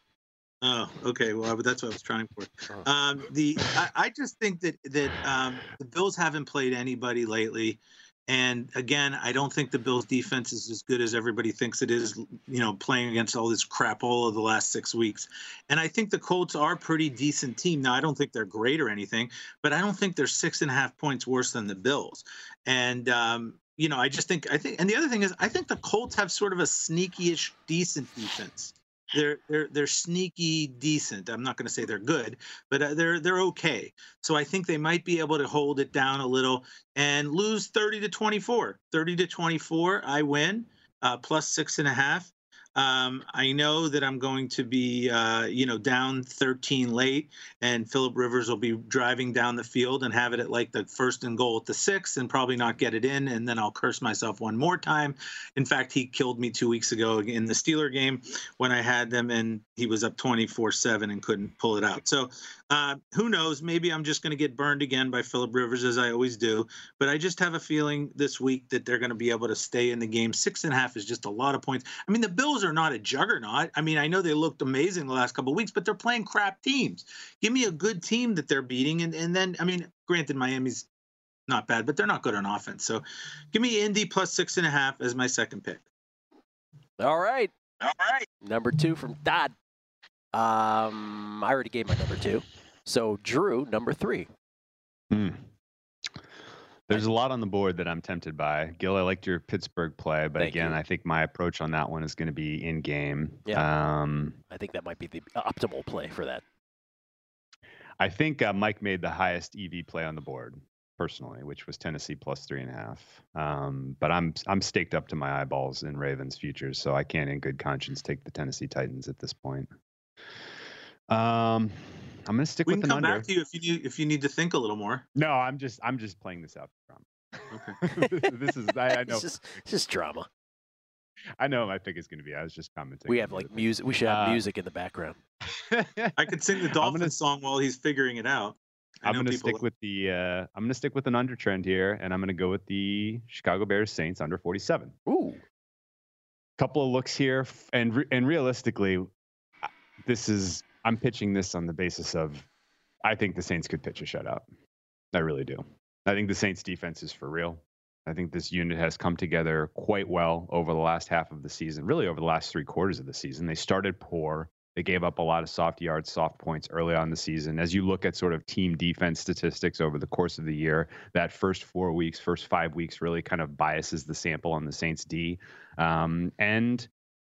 Oh, okay. Well, but that's what I was trying for. Um, the I, I just think that that um, the Bills haven't played anybody lately, and again, I don't think the Bills' defense is as good as everybody thinks it is. You know, playing against all this crap all of the last six weeks, and I think the Colts are a pretty decent team. Now, I don't think they're great or anything, but I don't think they're six and a half points worse than the Bills. And um, you know, I just think I think, and the other thing is, I think the Colts have sort of a sneaky-ish decent defense they're they're they're sneaky decent. I'm not going to say they're good, but uh, they're they're okay. So I think they might be able to hold it down a little and lose 30 to 24. 30 to 24, I win uh, plus six and a half. Um, I know that I'm going to be, uh, you know, down 13 late, and Philip Rivers will be driving down the field and have it at like the first and goal at the six, and probably not get it in, and then I'll curse myself one more time. In fact, he killed me two weeks ago in the Steeler game when I had them, and he was up 24-7 and couldn't pull it out. So Uh, who knows? Maybe I'm just going to get burned again by Philip Rivers as I always do. But I just have a feeling this week that they're going to be able to stay in the game. Six and a half is just a lot of points. I mean, the Bills are not a juggernaut. I mean, I know they looked amazing the last couple of weeks, but they're playing crap teams. Give me a good team that they're beating, and and then I mean, granted, Miami's not bad, but they're not good on offense. So, give me Indy plus six and a half as my second pick. All right. All right. Number two from Todd. Um, I already gave my number two. So Drew, number three. Hmm. There's a lot on the board that I'm tempted by. Gil, I liked your Pittsburgh play, but Thank again, you. I think my approach on that one is going to be in game. Yeah. Um, I think that might be the optimal play for that. I think uh, Mike made the highest EV play on the board personally, which was Tennessee plus three and a half. Um, but I'm I'm staked up to my eyeballs in Ravens futures, so I can't, in good conscience, take the Tennessee Titans at this point. Um, I'm going to stick We with can an come under. back to you if you need if you need to think a little more. No, I'm just I'm just playing this out. for drama. Okay. this is I, I know It's just, it's just drama. I know what my pick is going to be. I was just commenting. We have the like music. We should have Uh, music in the background. I could sing the Dolphins song while he's figuring it out. I I'm going to people- stick with the uh, I'm going to stick with an under trend here, and I'm going to go with the Chicago Bears Saints under 47. Ooh, Couple of looks here, and re- and realistically, uh, this is I'm pitching this on the basis of I think the Saints could pitch a shutout. I really do. I think the Saints defense is for real. I think this unit has come together quite well over the last half of the season, really over the last three quarters of the season. They started poor. They gave up a lot of soft yards, soft points early on the season. As you look at sort of team defense statistics over the course of the year, that first four weeks, first five weeks really kind of biases the sample on the Saints D. Um, and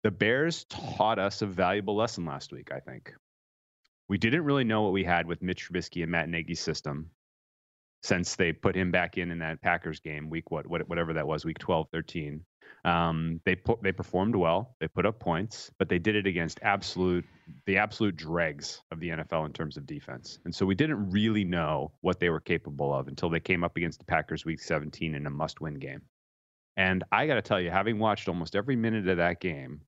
the Bears taught us a valuable lesson last week, I think. We didn't really know what we had with Mitch Trubisky and Matt Nagy's system since they put him back in in that Packers game, week what, what whatever that was, week 12, 13. Um, they put they performed well, they put up points, but they did it against absolute the absolute dregs of the NFL in terms of defense. And so we didn't really know what they were capable of until they came up against the Packers week 17 in a must-win game. And I got to tell you, having watched almost every minute of that game,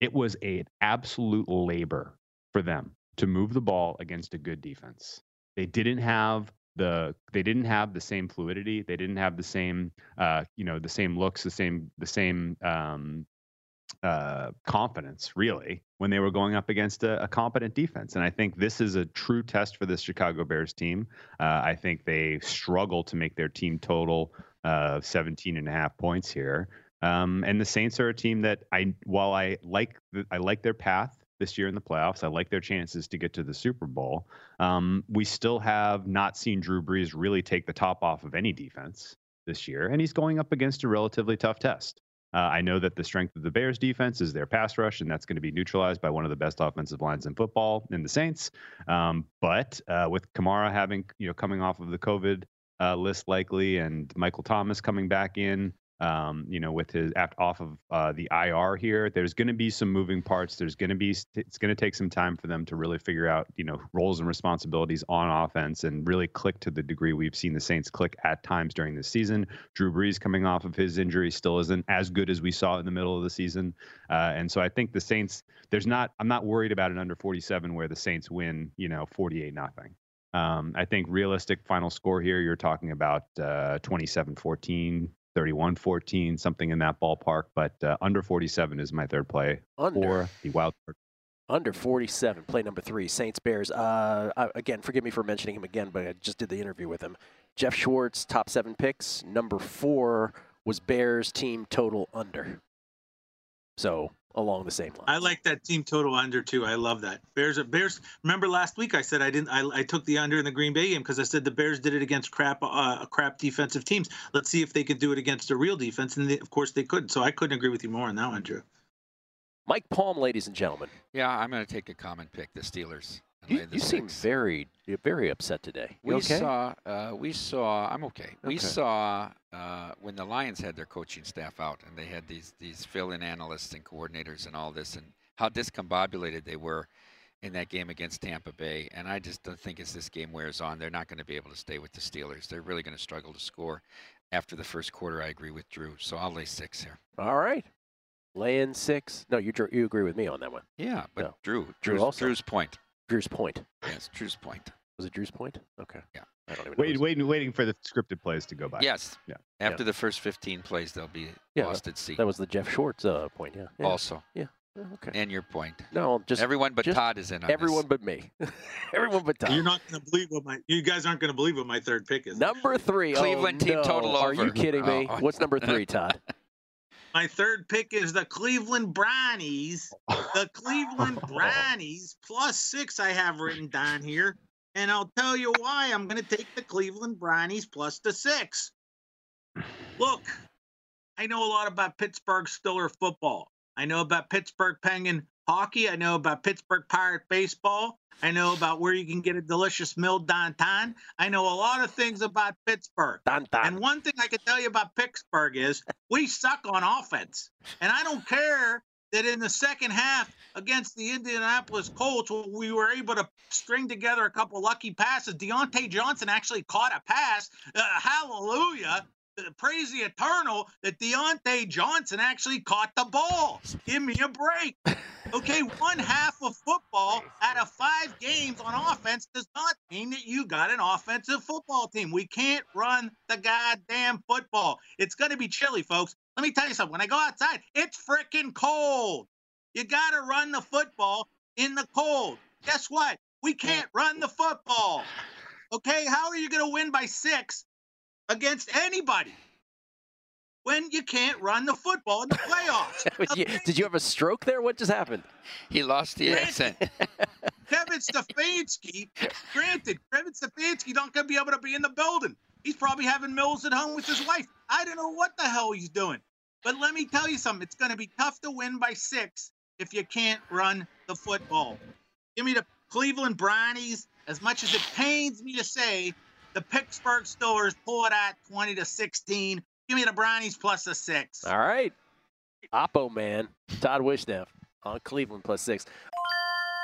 it was an absolute labor for them to move the ball against a good defense. They didn't have the they didn't have the same fluidity. They didn't have the same uh, you know the same looks, the same the same um, uh, confidence really when they were going up against a, a competent defense. And I think this is a true test for this Chicago Bears team. Uh, I think they struggle to make their team total uh, 17 and a half points here. Um, and the Saints are a team that I, while I like, I like their path this year in the playoffs. I like their chances to get to the Super Bowl. Um, we still have not seen Drew Brees really take the top off of any defense this year, and he's going up against a relatively tough test. Uh, I know that the strength of the Bears defense is their pass rush, and that's going to be neutralized by one of the best offensive lines in football in the Saints. Um, but uh, with Kamara having, you know, coming off of the COVID uh, list likely, and Michael Thomas coming back in, um, you know, with his off of uh, the IR here, there's going to be some moving parts. There's going to be it's going to take some time for them to really figure out, you know, roles and responsibilities on offense and really click to the degree we've seen the Saints click at times during the season. Drew Brees coming off of his injury still isn't as good as we saw in the middle of the season, uh, and so I think the Saints. There's not. I'm not worried about an under 47 where the Saints win, you know, 48 nothing. Um, I think realistic final score here, you're talking about uh, 27-14, 31-14, something in that ballpark. But uh, under 47 is my third play Under. for the wild card. Under 47, play number three, Saints Bears. Uh, again, forgive me for mentioning him again, but I just did the interview with him. Geoff Schwartz, top seven picks. Number four was Bears team total under. So along the same line. I like that team total under too. I love that. Bears are Bears. Remember last week I said I didn't. I, I took the under in the Green Bay game because I said the Bears did it against crap, uh, crap defensive teams. Let's see if they could do it against a real defense, and they, of course they could. So I couldn't agree with you more on that one, Drew. Mike Palm, ladies and gentlemen. Yeah, I'm going to take a common pick, the Steelers. You, you seem very, very upset today. You We okay? saw, uh, we saw. I'm okay. We Okay. saw uh, when the Lions had their coaching staff out, and they had these these fill-in analysts and coordinators and all this, and how discombobulated they were in that game against Tampa Bay. And I just don't think as this game wears on, they're not going to be able to stay with the Steelers. They're really going to struggle to score after the first quarter. I agree with Drew, so I'll lay six here. All right. Lay in six. No, you you agree with me on that one. Yeah, but No. Drew, Drew also. Drew's point. Drew's point. Yes, Drew's point. Was it Drew's point? Okay. Yeah. I don't even Wait, waiting, waiting for the scripted plays to go by. Yes. Yeah. After Yeah. the first 15 plays, they'll be Yeah, lost at sea. That was the Geoff Schwartz uh, point. Yeah. yeah. Also. Yeah. Yeah, Okay. And your point. No, just Everyone but just Todd is in on this. everyone but me. everyone but Todd. You're not going to believe what my you guys aren't going to believe what my third pick is. Number three. Cleveland oh, team no. total Are you kidding me? Oh. What's number three, Todd? My third pick is the Cleveland Brownies. The Cleveland Brownies plus six. I have written down here, and I'll tell you why. I'm going to take the Cleveland Brownies plus the six. Look, I know a lot about Pittsburgh Steeler football. I know about Pittsburgh Penguin hockey. I know about Pittsburgh Pirate baseball. I know about where you can get a delicious meal downtown. I know a lot of things about Pittsburgh. And one thing I can tell you about Pittsburgh is we suck on offense. And I don't care that in the second half against the Indianapolis Colts, we were able to string together a couple lucky passes. Diontae Johnson actually caught a pass. Uh, hallelujah. Praise the eternal that Diontae Johnson actually caught the ball. Give me a break. Okay, one half of football out of five games on offense does not mean that you got an offensive football team. We can't run the goddamn football. It's going to be chilly, folks. Let me tell you something. When I go outside, it's freaking cold. You got to run the football in the cold. Guess what? We can't run the football. Okay, how are you going to win by six against anybody when you can't run the football in the playoffs? You- Did you have a stroke there? What just happened? He lost the accent. Kevin Stefanski, granted, Kevin Stefanski not going to be able to be in the building. He's probably having meals at home with his wife. I don't know what the hell he's doing. But let me tell you something. It's going to be tough to win by six if you can't run the football. Give me the Cleveland Brownies. As much as it pains me to say, the Pittsburgh Steelers pull it at 20 to 16. Give me the Brownies plus a six. All right. Oppo man. Todd Wishnev on Cleveland plus six.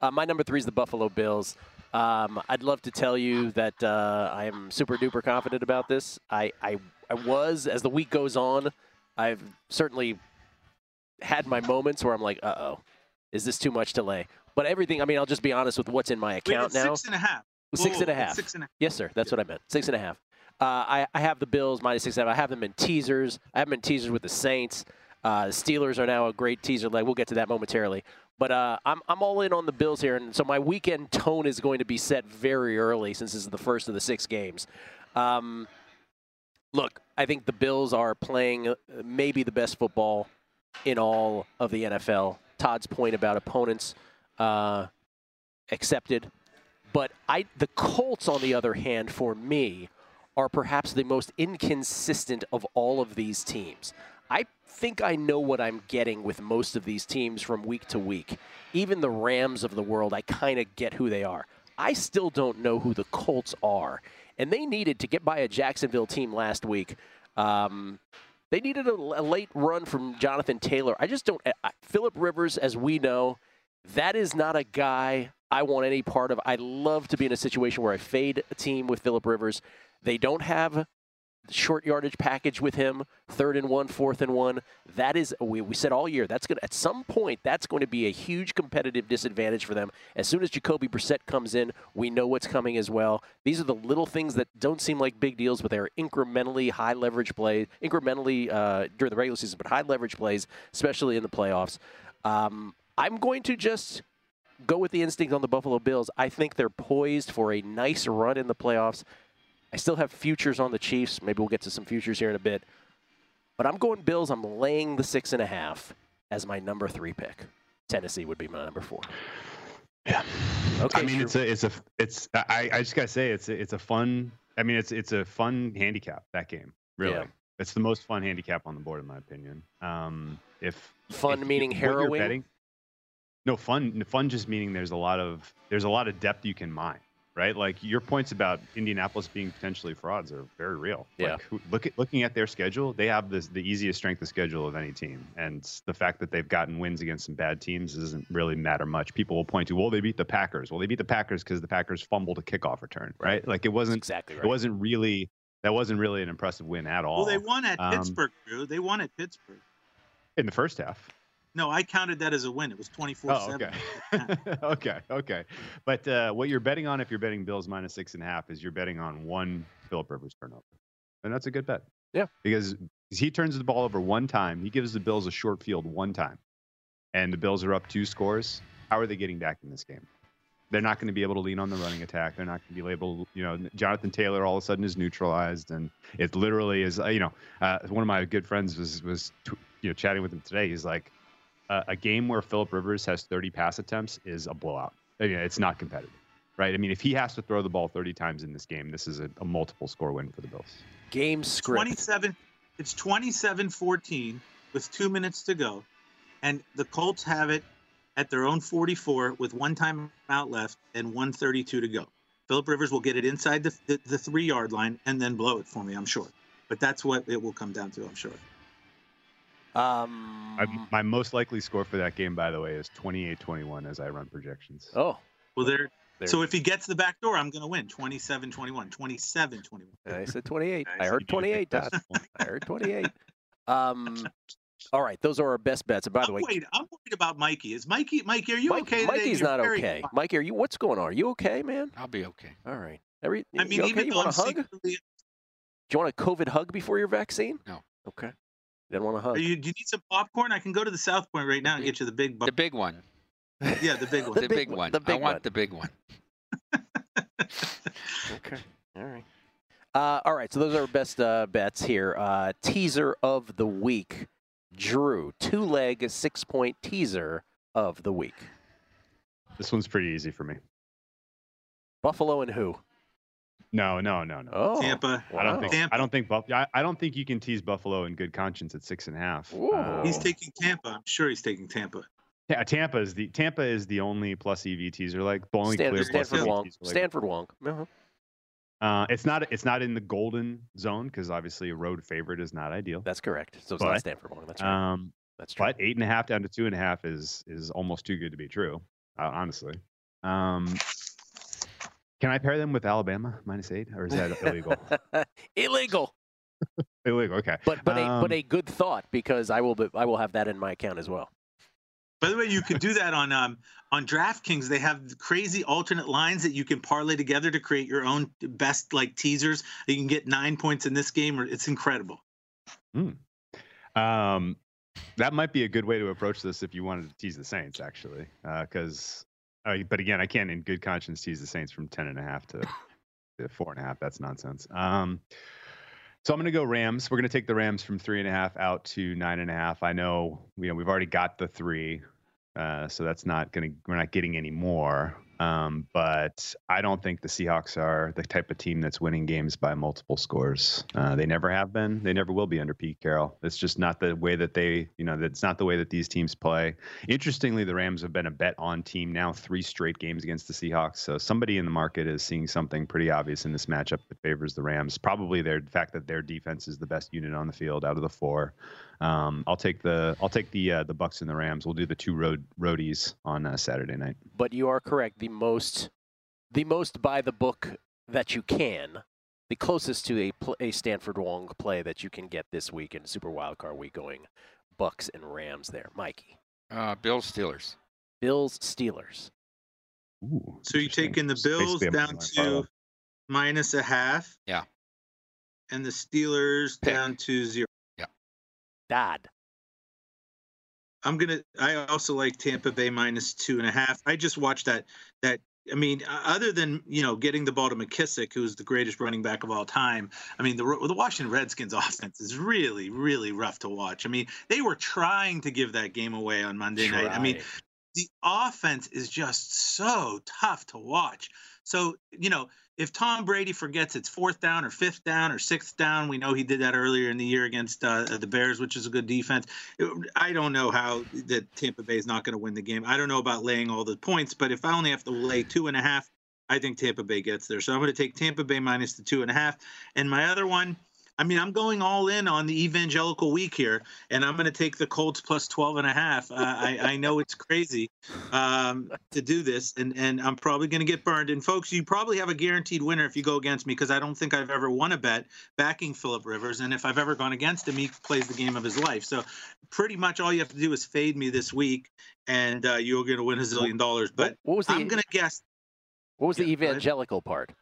Uh, my number three is the Buffalo Bills. Um, I'd love to tell you that uh, I am super duper confident about this. I, I, I was, as the week goes on, I've certainly had my moments where I'm like, uh oh, is this too much to lay? But everything, I mean, I'll just be honest with what's in my Wait, account it's now. Six and a half. Six Whoa, and a half. Six and a half. Yes, sir. That's what I meant. Six and a half. Uh, I, I have the Bills minus six and a half. I have them in teasers. I have them in teasers with the Saints. Uh, the Steelers are now a great teaser leg. We'll get to that momentarily. But uh, I'm, I'm all in on the Bills here. And so my weekend tone is going to be set very early since this is the first of the six games. Um, look, I think the Bills are playing uh, maybe the best football in all of the NFL. Todd's point about opponents uh, accepted But I, the Colts, on the other hand, for me, are perhaps the most inconsistent of all of these teams. I think I know what I'm getting with most of these teams from week to week. Even the Rams of the world, I kind of get who they are. I still don't know who the Colts are. And they needed to get by a Jacksonville team last week. Um, they needed a, a, late run from Jonathan Taylor. I just don't. Philip Rivers, as we know, that is not a guy I want any part of. I love to be in a situation where I fade a team with Philip Rivers. They don't have short yardage package with him, third and one, fourth and one. That is, we, we said all year, that's going at some point, that's going to be a huge competitive disadvantage for them. As soon as Jacoby Brissett comes in, we know what's coming as well. These are the little things that don't seem like big deals, but they're incrementally high leverage plays, incrementally uh, during the regular season, but high leverage plays, especially in the playoffs. Um, I'm going to just go with the instinct on the Buffalo Bills. I think they're poised for a nice run in the playoffs. I still have futures on the Chiefs. Maybe we'll get to some futures here in a bit. But I'm going Bills. I'm laying the six and a half as my number three pick. Tennessee would be my number four. Yeah. Okay. I mean, sure. it's a, it's a, it's. I, I just gotta say, it's, a, it's a fun. I mean, it's, it's a fun handicap that game. Really, yeah. it's the most fun handicap on the board, in my opinion. Um, if fun if, meaning harrowing. Betting, no fun. Fun just meaning there's a lot of there's a lot of depth you can mine right? Like your points about Indianapolis being potentially frauds are very real. Yeah. Like, look at looking at their schedule, they have this the easiest strength of schedule of any team, and the fact that they've gotten wins against some bad teams doesn't really matter much. People will point to, well, they beat the Packers. Well, they beat the Packers because the Packers fumbled a kickoff return, right? Like it wasn't That's exactly right. It wasn't really that wasn't really an impressive win at all. Well, they won at um, Pittsburgh, Drew. They won at Pittsburgh in the first half. No, I counted that as a win. It was 24 oh, 7. Okay. okay. Okay. But uh, what you're betting on if you're betting Bills minus six and a half is you're betting on one Philip Rivers turnover. And that's a good bet. Yeah. Because he turns the ball over one time, he gives the Bills a short field one time, and the Bills are up two scores. How are they getting back in this game? They're not going to be able to lean on the running attack. They're not going to be able, you know, Jonathan Taylor all of a sudden is neutralized, and it literally is, you know, uh, one of my good friends was was, you know, chatting with him today. He's like, a game where Philip Rivers has 30 pass attempts is a blowout. I mean, it's not competitive, right? I mean, if he has to throw the ball 30 times in this game, this is a, a multiple score win for the Bills. Game script. 27. It's 27-14 with two minutes to go, and the Colts have it at their own 44 with one time out left and 132 to go. Philip Rivers will get it inside the, the, the three yard line and then blow it for me, I'm sure. But that's what it will come down to, I'm sure. Um, I, my most likely score for that game, by the way, is 28-21 as I run projections. Oh, well, there. So if he gets the back door, I'm going to win 27-21, 27-21. I said 28. I heard 28, Todd. I heard 28. Um, all right, those are our best bets. And by the way, wait, I'm worried about Mikey. Is Mikey? Mikey, are you Mike, okay? Mikey's not okay. Fine. Mikey, are you? What's going on? Are you okay, man? I'll be okay. All right. Every, I mean, okay? even you though want I'm a hug? secretly... Do you want a COVID hug before your vaccine? No. Okay. Didn't want to hug. You, do you need some popcorn? I can go to the South Point right now and get you the big. Bu- the big one. Yeah, the big one. the, the, big, one. The big I want one. the big one. okay. All right. Uh, all right. So those are our best uh, bets here. Uh, teaser of the week. Drew, two leg, six point teaser of the week. This one's pretty easy for me. Buffalo and who? No, no, no, no. Oh, Tampa. I don't think. Tampa. I don't think. Buff- I, I don't think you can tease Buffalo in good conscience at six and a half. Uh, He's taking Tampa. I'm sure he's taking Tampa. Yeah, Tampa is the Tampa is the only plus EV teaser like the only Stan- clear Stanford plus EV Wong. teaser, like, Stanford Wong. Uh-huh. Uh, it's not. It's not in the golden zone because obviously a road favorite is not ideal. That's correct. So it's But, not Stanford Wong. That's right. Um, That's true. but eight and a half down to two and a half is is almost too good to be true. Uh, honestly. Um, can I pair them with Alabama minus eight, or is that illegal? Illegal. illegal. Okay. But but a but Um, a good thought because I will be, I will have that in my account as well. By the way, you can do that on um, on DraftKings. They have crazy alternate lines that you can parlay together to create your own best like teasers. You can get nine points in this game, or it's incredible. Um, that might be a good way to approach this if you wanted to tease the Saints, actually, because. Uh, but again, I can't, in good conscience, tease the Saints from ten and a half to, to four and a half. That's nonsense. Um, so I'm going to go Rams. We're going to take the Rams from three and a half out to nine and a half. I know, you know, we've already got the three, uh, so that's not going to. We're not getting any more. Um, but I don't think the Seahawks are the type of team that's winning games by multiple scores. Uh, they never have been. They never will be under Pete Carroll. It's just not the way that they, you know, that's not the way that these teams play. Interestingly, the Rams have been a bet on team now three straight games against the Seahawks. So somebody in the market is seeing something pretty obvious in this matchup that favors the Rams. Probably their the fact that their defense is the best unit on the field out of the four. Um, I'll take the I'll take the uh, the Bucks and the Rams. We'll do the two road roadies on uh, Saturday night. But you are correct. The most the most by the book that you can, the closest to a pl- a Stanford Wong play that you can get this week in Super Wildcard Week, going Bucks and Rams. There, Mikey. Uh, Bills Steelers. Bills Steelers. Ooh, So you're taking the Bills down to parlay. minus a half, Yeah. and the Steelers Pick. down to zero. Dad. I'm gonna. I also like Tampa Bay minus two and a half. I just watched that. That I mean, other than you know getting the ball to McKissic, who's the greatest running back of all time. I mean, the the Washington Redskins offense is really, really rough to watch. I mean, they were trying to give that game away on Monday night. I mean, the offense is just so tough to watch. So, you know, if Tom Brady forgets it's fourth down or fifth down or sixth down, we know he did that earlier in the year against uh, the Bears, which is a good defense. It- I don't know how that Tampa Bay is not going to win the game. I don't know about laying all the points, but if I only have to lay two and a half, I think Tampa Bay gets there. So I'm going to take Tampa Bay minus the two and a half. And my other one, I mean, I'm going all in on the evangelical week here, and I'm going to take the Colts plus 12 and a half. Uh, I, I know it's crazy um, to do this, and, and I'm probably going to get burned. And folks, you probably have a guaranteed winner if you go against me because I don't think I've ever won a bet backing Philip Rivers. And if I've ever gone against him, he plays the game of his life. So pretty much all you have to do is fade me this week, and uh, you're going to win a zillion dollars. But What was the I'm going to guess. what was the Yeah, evangelical part?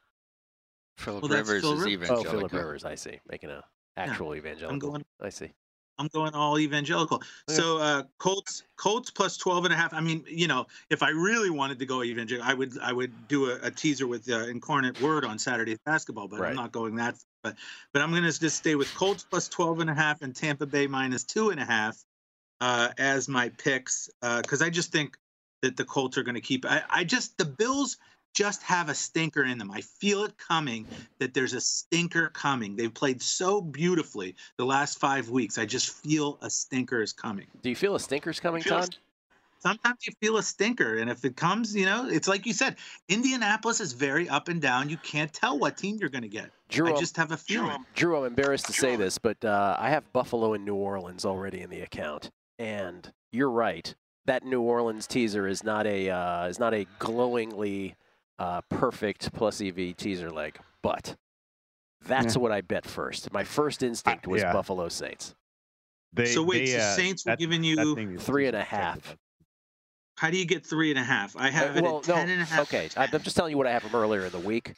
Philip Well, Rivers Phil is Rivers. Oh, evangelical. Philip Rivers. I see. Making a actual evangelical. going- I see. I'm going all evangelical. Yeah. So uh, Colts Colts plus 12 and a half. I mean, you know, if I really wanted to go evangelical, I would I would do a, a teaser with uh, Incarnate Word on Saturday's basketball, but Right. I'm not going that. But but I'm going to just stay with Colts plus 12 and a half and Tampa Bay minus two and a half uh, as my picks because I just think that the Colts are going to keep. I, I just the Bills just have a stinker in them. I feel it coming that there's a stinker coming. They've played so beautifully the last five weeks. I just feel a stinker is coming. Do you feel a stinker's coming, Feel Todd? Sometimes you feel a stinker, and if it comes, you know, it's like you said, Indianapolis is very up and down. You can't tell what team you're going to get. Drew, I just have a feeling. Drew, I'm embarrassed to say this, but uh, I have Buffalo and New Orleans already in the account, and you're right. That New Orleans teaser is not a uh, is not a glowingly uh, perfect plus EV teaser leg, but that's Yeah. what I bet first. My first instinct was yeah. Buffalo Saints. They, So wait, they, so uh, Saints were giving you- thing is Three and a protected half. by- How do you get three and a half? I Uh, have it at ten no, and a half. okay. I- I'm just telling you what I have from earlier in the week.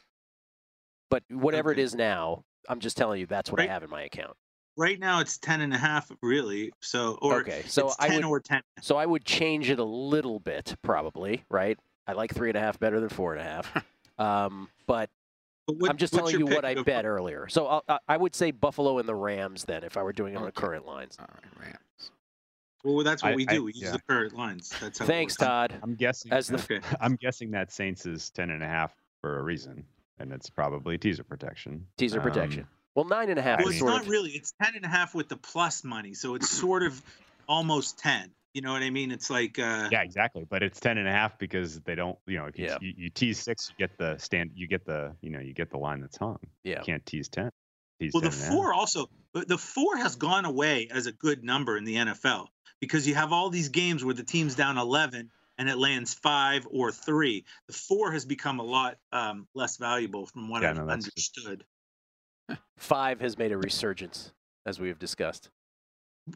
But whatever Okay. it is now, I'm just telling you that's what Right. I have in my account. Right now it's ten and a half, really. So or Okay, so it's I would- or ten. So I would change it a little bit, probably, right? I like three and a half better than four and a half. um, but But what- I'm just telling you what I Go- bet earlier. So I'll, I- I would say Buffalo and the Rams then, if I were doing it on the current lines. All right, Rams. Well, that's what I- we I- do. we use yeah. the current lines. That's how. it Thanks, works. Todd. I'm guessing. As the Okay. I'm guessing that Saints is ten and a half for a reason, and it's probably teaser protection. teaser Um, protection. Well, nine and a half Well, is it's sort not of. really. It's ten and a half with the plus money, so it's sort of almost ten. You know what I mean? It's like uh, Yeah, exactly. But it's ten and a half because they don't. You know, if you, Yeah. you, you tease six, you get the stand. You get the you know you get the line that's hung. Yeah. You can't tease ten. Tease Well, the 10 and a half. four also, but the four has gone away as a good number in the NFL because you have all these games where the team's down 11 and it lands five or three. The four has become a lot um, less valuable from what Yeah, I've no, that's just- understood. Five has made a resurgence, as we have discussed.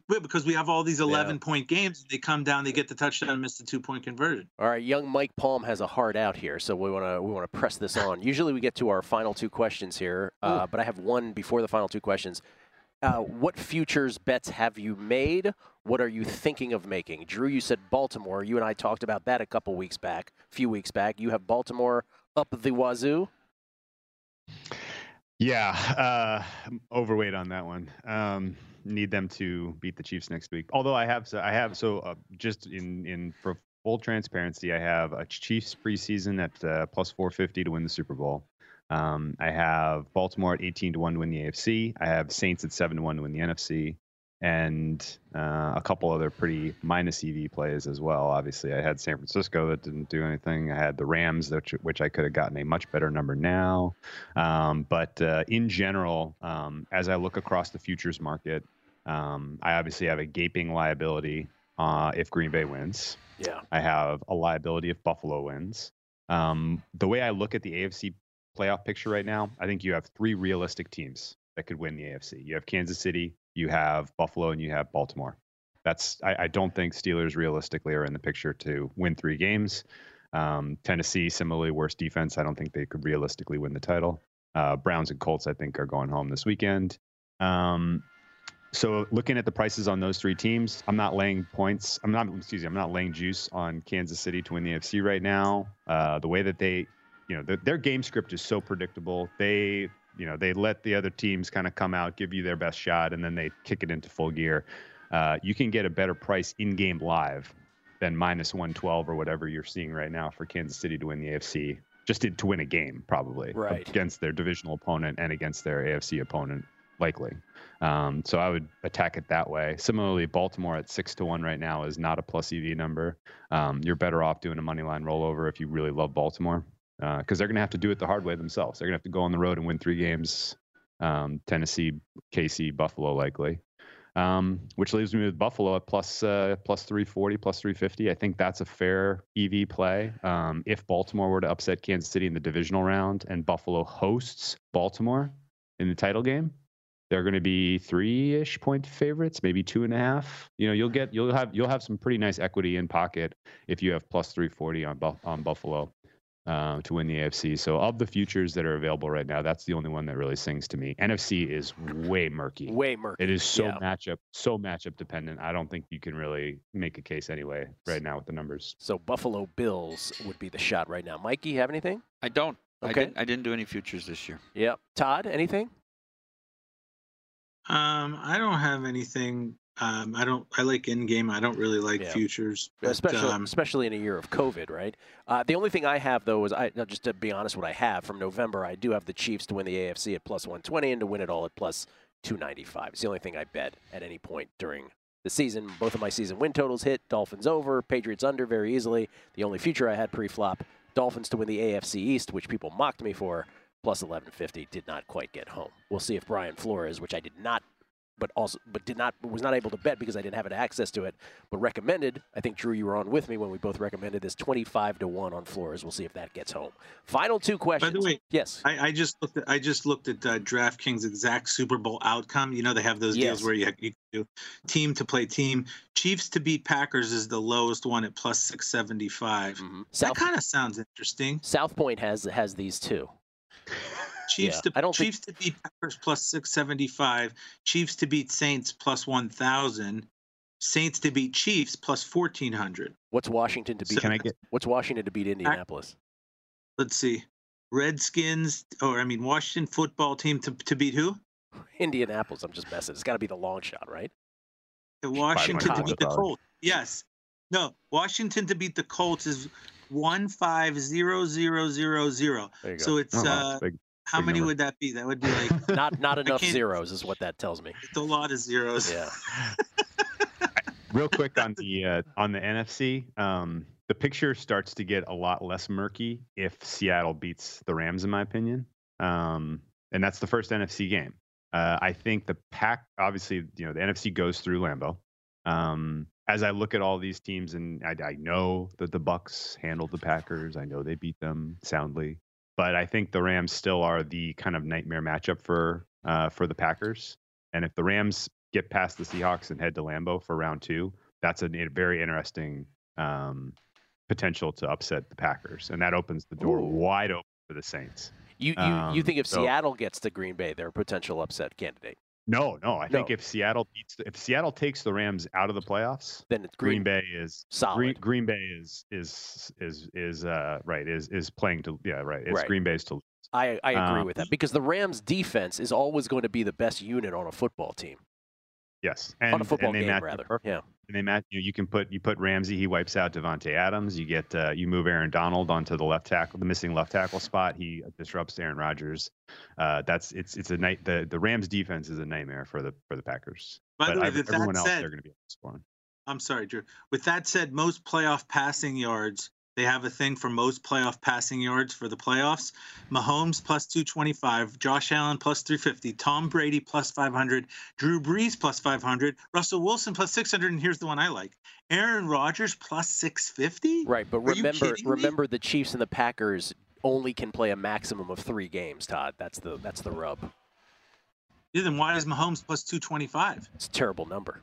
But because we have all these 11 point games, they come down, they get the touchdown, miss the two point conversion. All right, young Mike Palm has a heart out here, so we want to we want to press this on. Usually we get to our final two questions here, uh, but I have one before the final two questions. Uh, what futures bets have you made? What are you thinking of making? Drew, you said Baltimore. You and I talked about that a couple weeks back, a few weeks back. You have Baltimore up the wazoo. Yeah, uh, I'm overweight on that one. Um, need them to beat the Chiefs next week. Although I have, so I have, so uh, just in in for full transparency, I have a Chiefs preseason at uh, plus 450 to win the Super Bowl. Um, I have Baltimore at 18 to 1 to win the AFC. I have Saints at 7 to 1 to win the NFC. And uh, a couple other pretty minus EV plays as well. Obviously, I had San Francisco that didn't do anything. I had the Rams, which, which I could have gotten a much better number now. Um, but uh, in general, um, as I look across the futures market, um, I obviously have a gaping liability uh, if Green Bay wins. Yeah. I have a liability if Buffalo wins. Um, the way I look at the AFC playoff picture right now, I think you have three realistic teams that could win the AFC. You have Kansas City, you have Buffalo, and you have Baltimore. That's I, I don't think Steelers realistically are in the picture to win three games. Um, Tennessee, similarly worse defense. I don't think they could realistically win the title. Uh, Browns and Colts, I think, are going home this weekend. Um, so looking at the prices on those three teams, I'm not laying points. I'm not excuse me. I'm not laying juice on Kansas City to win the AFC right now. Uh, the way that they, you know, the, their game script is so predictable. They, you know, they let the other teams kind of come out, give you their best shot, and then they kick it into full gear. Uh, you can get a better price in game live than minus 112 or whatever you're seeing right now for Kansas City to win the AFC. Just to, to win a game, probably Right. against their divisional opponent and against their AFC opponent, likely. Um, so I would attack it that way. Similarly, Baltimore at six to one right now is not a plus EV number. Um, you're better off doing a money line rollover if you really love Baltimore, because they're going to have to do it the hard way themselves. They're going to have to go on the road and win three games. Um, Tennessee, KC, Buffalo, likely. Um, which leaves me with Buffalo at plus uh, plus 340, plus 350. I think that's a fair EV play. Um, if Baltimore were to upset Kansas City in the divisional round and Buffalo hosts Baltimore in the title game, they're going to be three-ish point favorites, maybe two and a half. You know, you'll get you'll have you'll have some pretty nice equity in pocket if you have plus 340 on on Buffalo uh, to win the AFC. So of the futures that are available right now, that's the only one that really sings to me. NFC is way murky. Way murky. It is so yeah. matchup so matchup dependent. I don't think you can really make a case anyway right now with the numbers. So Buffalo Bills would be the shot right now. Mikey, have anything? I don't. I Okay. didn't, I didn't do any futures this year. Yep. Todd, anything? Um, I don't have anything. Um, I don't. I like in game. I don't really like Yeah. futures. But, especially um, especially in a year of COVID, right? Uh, the only thing I have though is I just to be honest, what I have from November, I do have the Chiefs to win the AFC at plus 120 and to win it all at plus 295. It's the only thing I bet at any point during the season. Both of my season win totals hit. Dolphins over, Patriots under very easily. The only future I had pre-flop, Dolphins to win the AFC East, which people mocked me for, plus 1150, did not quite get home. We'll see if Brian Flores, which I did not but also but did not was not able to bet because I didn't have an access to it. But recommended, I think Drew, you were on with me when we both recommended this twenty five to one on Flores. We'll see if that gets home. Final two questions. By the way, yes, I, I just looked at I just looked at uh, DraftKings exact Super Bowl outcome. You know they have those Yes. deals where you, you do team to play team. Chiefs to beat Packers is the lowest one at plus six seventy five. Mm-hmm. That kind of sounds interesting. South Point has has these two. Chiefs Yeah, to I don't think- Chiefs to beat Packers plus six seventy five. Chiefs to beat Saints plus one thousand. Saints to beat Chiefs plus fourteen hundred. What's Washington to beat? So- Can I get- What's Washington to beat Indianapolis? Let's see. Redskins, or I mean Washington football team to, to beat who? Indianapolis. I'm just messing. It's got to be the long shot, right? The Washington to beat the Colts. Yes. No, Washington to beat the Colts is one five zero zero zero zero. There you go. So it's Oh, uh, big- how many number. would that be? That would be like Not not enough zeros is what that tells me. it's a lot of zeros. Yeah. Real quick on the uh, on the NFC, um, the picture starts to get a lot less murky if Seattle beats the Rams, in my opinion. Um, and that's the first NFC game. Uh, I think the pack, obviously, you know, the NFC goes through Lambeau. Um, as I look at all these teams, and I, I know that the Bucs handled the Packers, I know they beat them soundly, but I think the Rams still are the kind of nightmare matchup for uh, for the Packers. And if the Rams get past the Seahawks and head to Lambeau for round two, that's a, a very interesting um, potential to upset the Packers, and that opens the door Ooh. wide open for the Saints. You you, you Um, think if so- Seattle gets to Green Bay, they're a potential upset candidate? No, no. I think if Seattle beats, if Seattle takes the Rams out of the playoffs, Then it's Green, Green, Bay is solid. Green, Green Bay is is is is uh right is is playing to yeah right. It's Right. Green Bay's to lose. I, I agree Um, with that because the Rams defense is always going to be the best unit on a football team. Yes, and, on a football and they game match rather. perfect. Yeah. And they match. You, know, you can put you put Ramsey. He wipes out Davante Adams. You get uh, you move Aaron Donald onto the left tackle, the missing left tackle spot. He disrupts Aaron Rodgers. Uh, that's it's it's a night. The the Rams defense is a nightmare for the for the Packers. By the but way, I- with that everyone else said- they're going to be able to score. I'm sorry, Drew. With that said, most playoff passing yards, they have a thing for most playoff passing yards for the playoffs. Mahomes plus 225, Josh Allen plus 350, Tom Brady plus 500, Drew Brees plus 500, Russell Wilson plus 600, and here's the one I like Aaron Rodgers plus 650? Right, but Are remember, remember the Chiefs and the Packers only can play a maximum of three games. Todd, that's the that's the rub. Yeah, then why is Mahomes plus 225? It's a terrible number.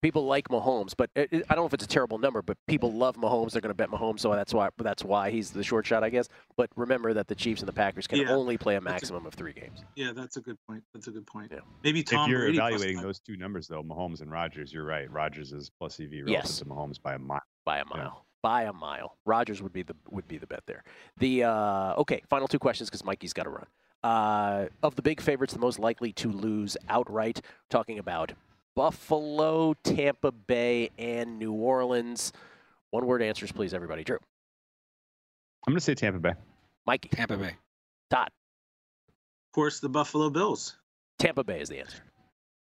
People like Mahomes, but it, it- I don't know if it's a terrible number. But people love Mahomes; they're going to bet Mahomes, so that's why that's why he's the short shot, I guess. But remember that the Chiefs and the Packers can Yeah, only play a that's a- maximum of three games. Yeah, that's a good point. That's a good point. Maybe Tom. If you're Brady evaluating those two numbers though, Mahomes and Rodgers, you're right. Rodgers is plus EV relative Yes. to Mahomes by a mile. by a mile. By a mile. Rodgers would be the would be the bet there. The uh, okay, final two questions because Mikey's got to run. Uh, of the big favorites, the most likely to lose outright, talking about Buffalo, Tampa Bay, and New Orleans. One word answers, please, everybody. Drew, I'm going to say Tampa Bay. Mikey, Tampa Bay. Todd, Of course, the Buffalo Bills. Tampa Bay is the answer.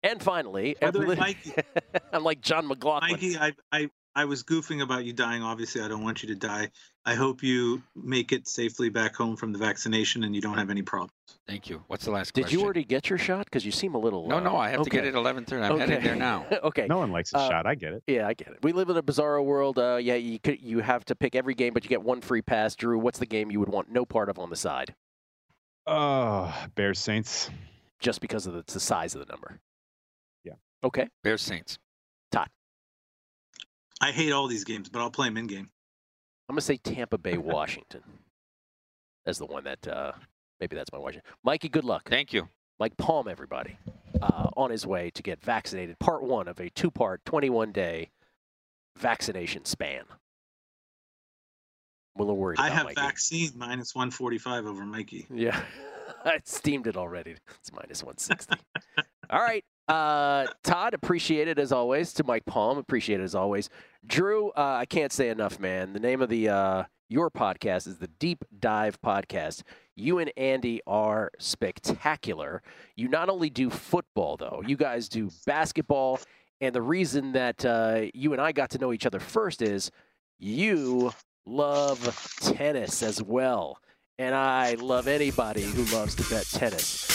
And finally, By every- Mikey- I'm like John McLaughlin. Mikey, I, I, I was goofing about you dying. Obviously, I don't want you to die. I hope you make it safely back home from the vaccination and you don't have any problems. Thank you. What's the last question? Did question? you already get your shot? Because you seem a little. No, uh, no, I have to get it at 11:30. I'm headed there now. okay. No one likes a Uh, shot. I get it. Yeah, I get it. We live in a bizarro world. Uh, yeah, you could you have to pick every game, but you get one free pass. Drew, what's the game you would want no part of on the side, Oh, Bears Saints. just because of the, the size of the number? Yeah. Okay. Bears Saints. Todd, I hate all these games, but I'll play them in game. I'm gonna say Tampa Bay, Washington, as the one that uh, maybe that's my Washington. Mikey, good luck. Thank you. Mike Palm, everybody, uh, on his way to get vaccinated. Part one of a two-part, 21-day vaccination span. I'm a little worried I have Mikey. vaccine minus 145 over Mikey. Yeah. I steamed it already. It's minus 160. All right. Uh, Todd, appreciate it as always. To Mike Palm, appreciate it as always. Drew, uh, I can't say enough, man. The name of the uh, your podcast is the Deep Dive Podcast. You and Andy are spectacular. You not only do football, though, you guys do basketball. And the reason that uh, you and I got to know each other first is you love tennis as well. And I love anybody who loves to bet tennis.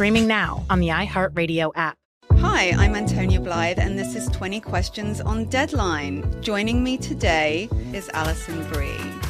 streaming now on the iHeartRadio app. Hi, I'm Antonia Blythe, and this is 20 Questions on Deadline. Joining me today is Alison Brie.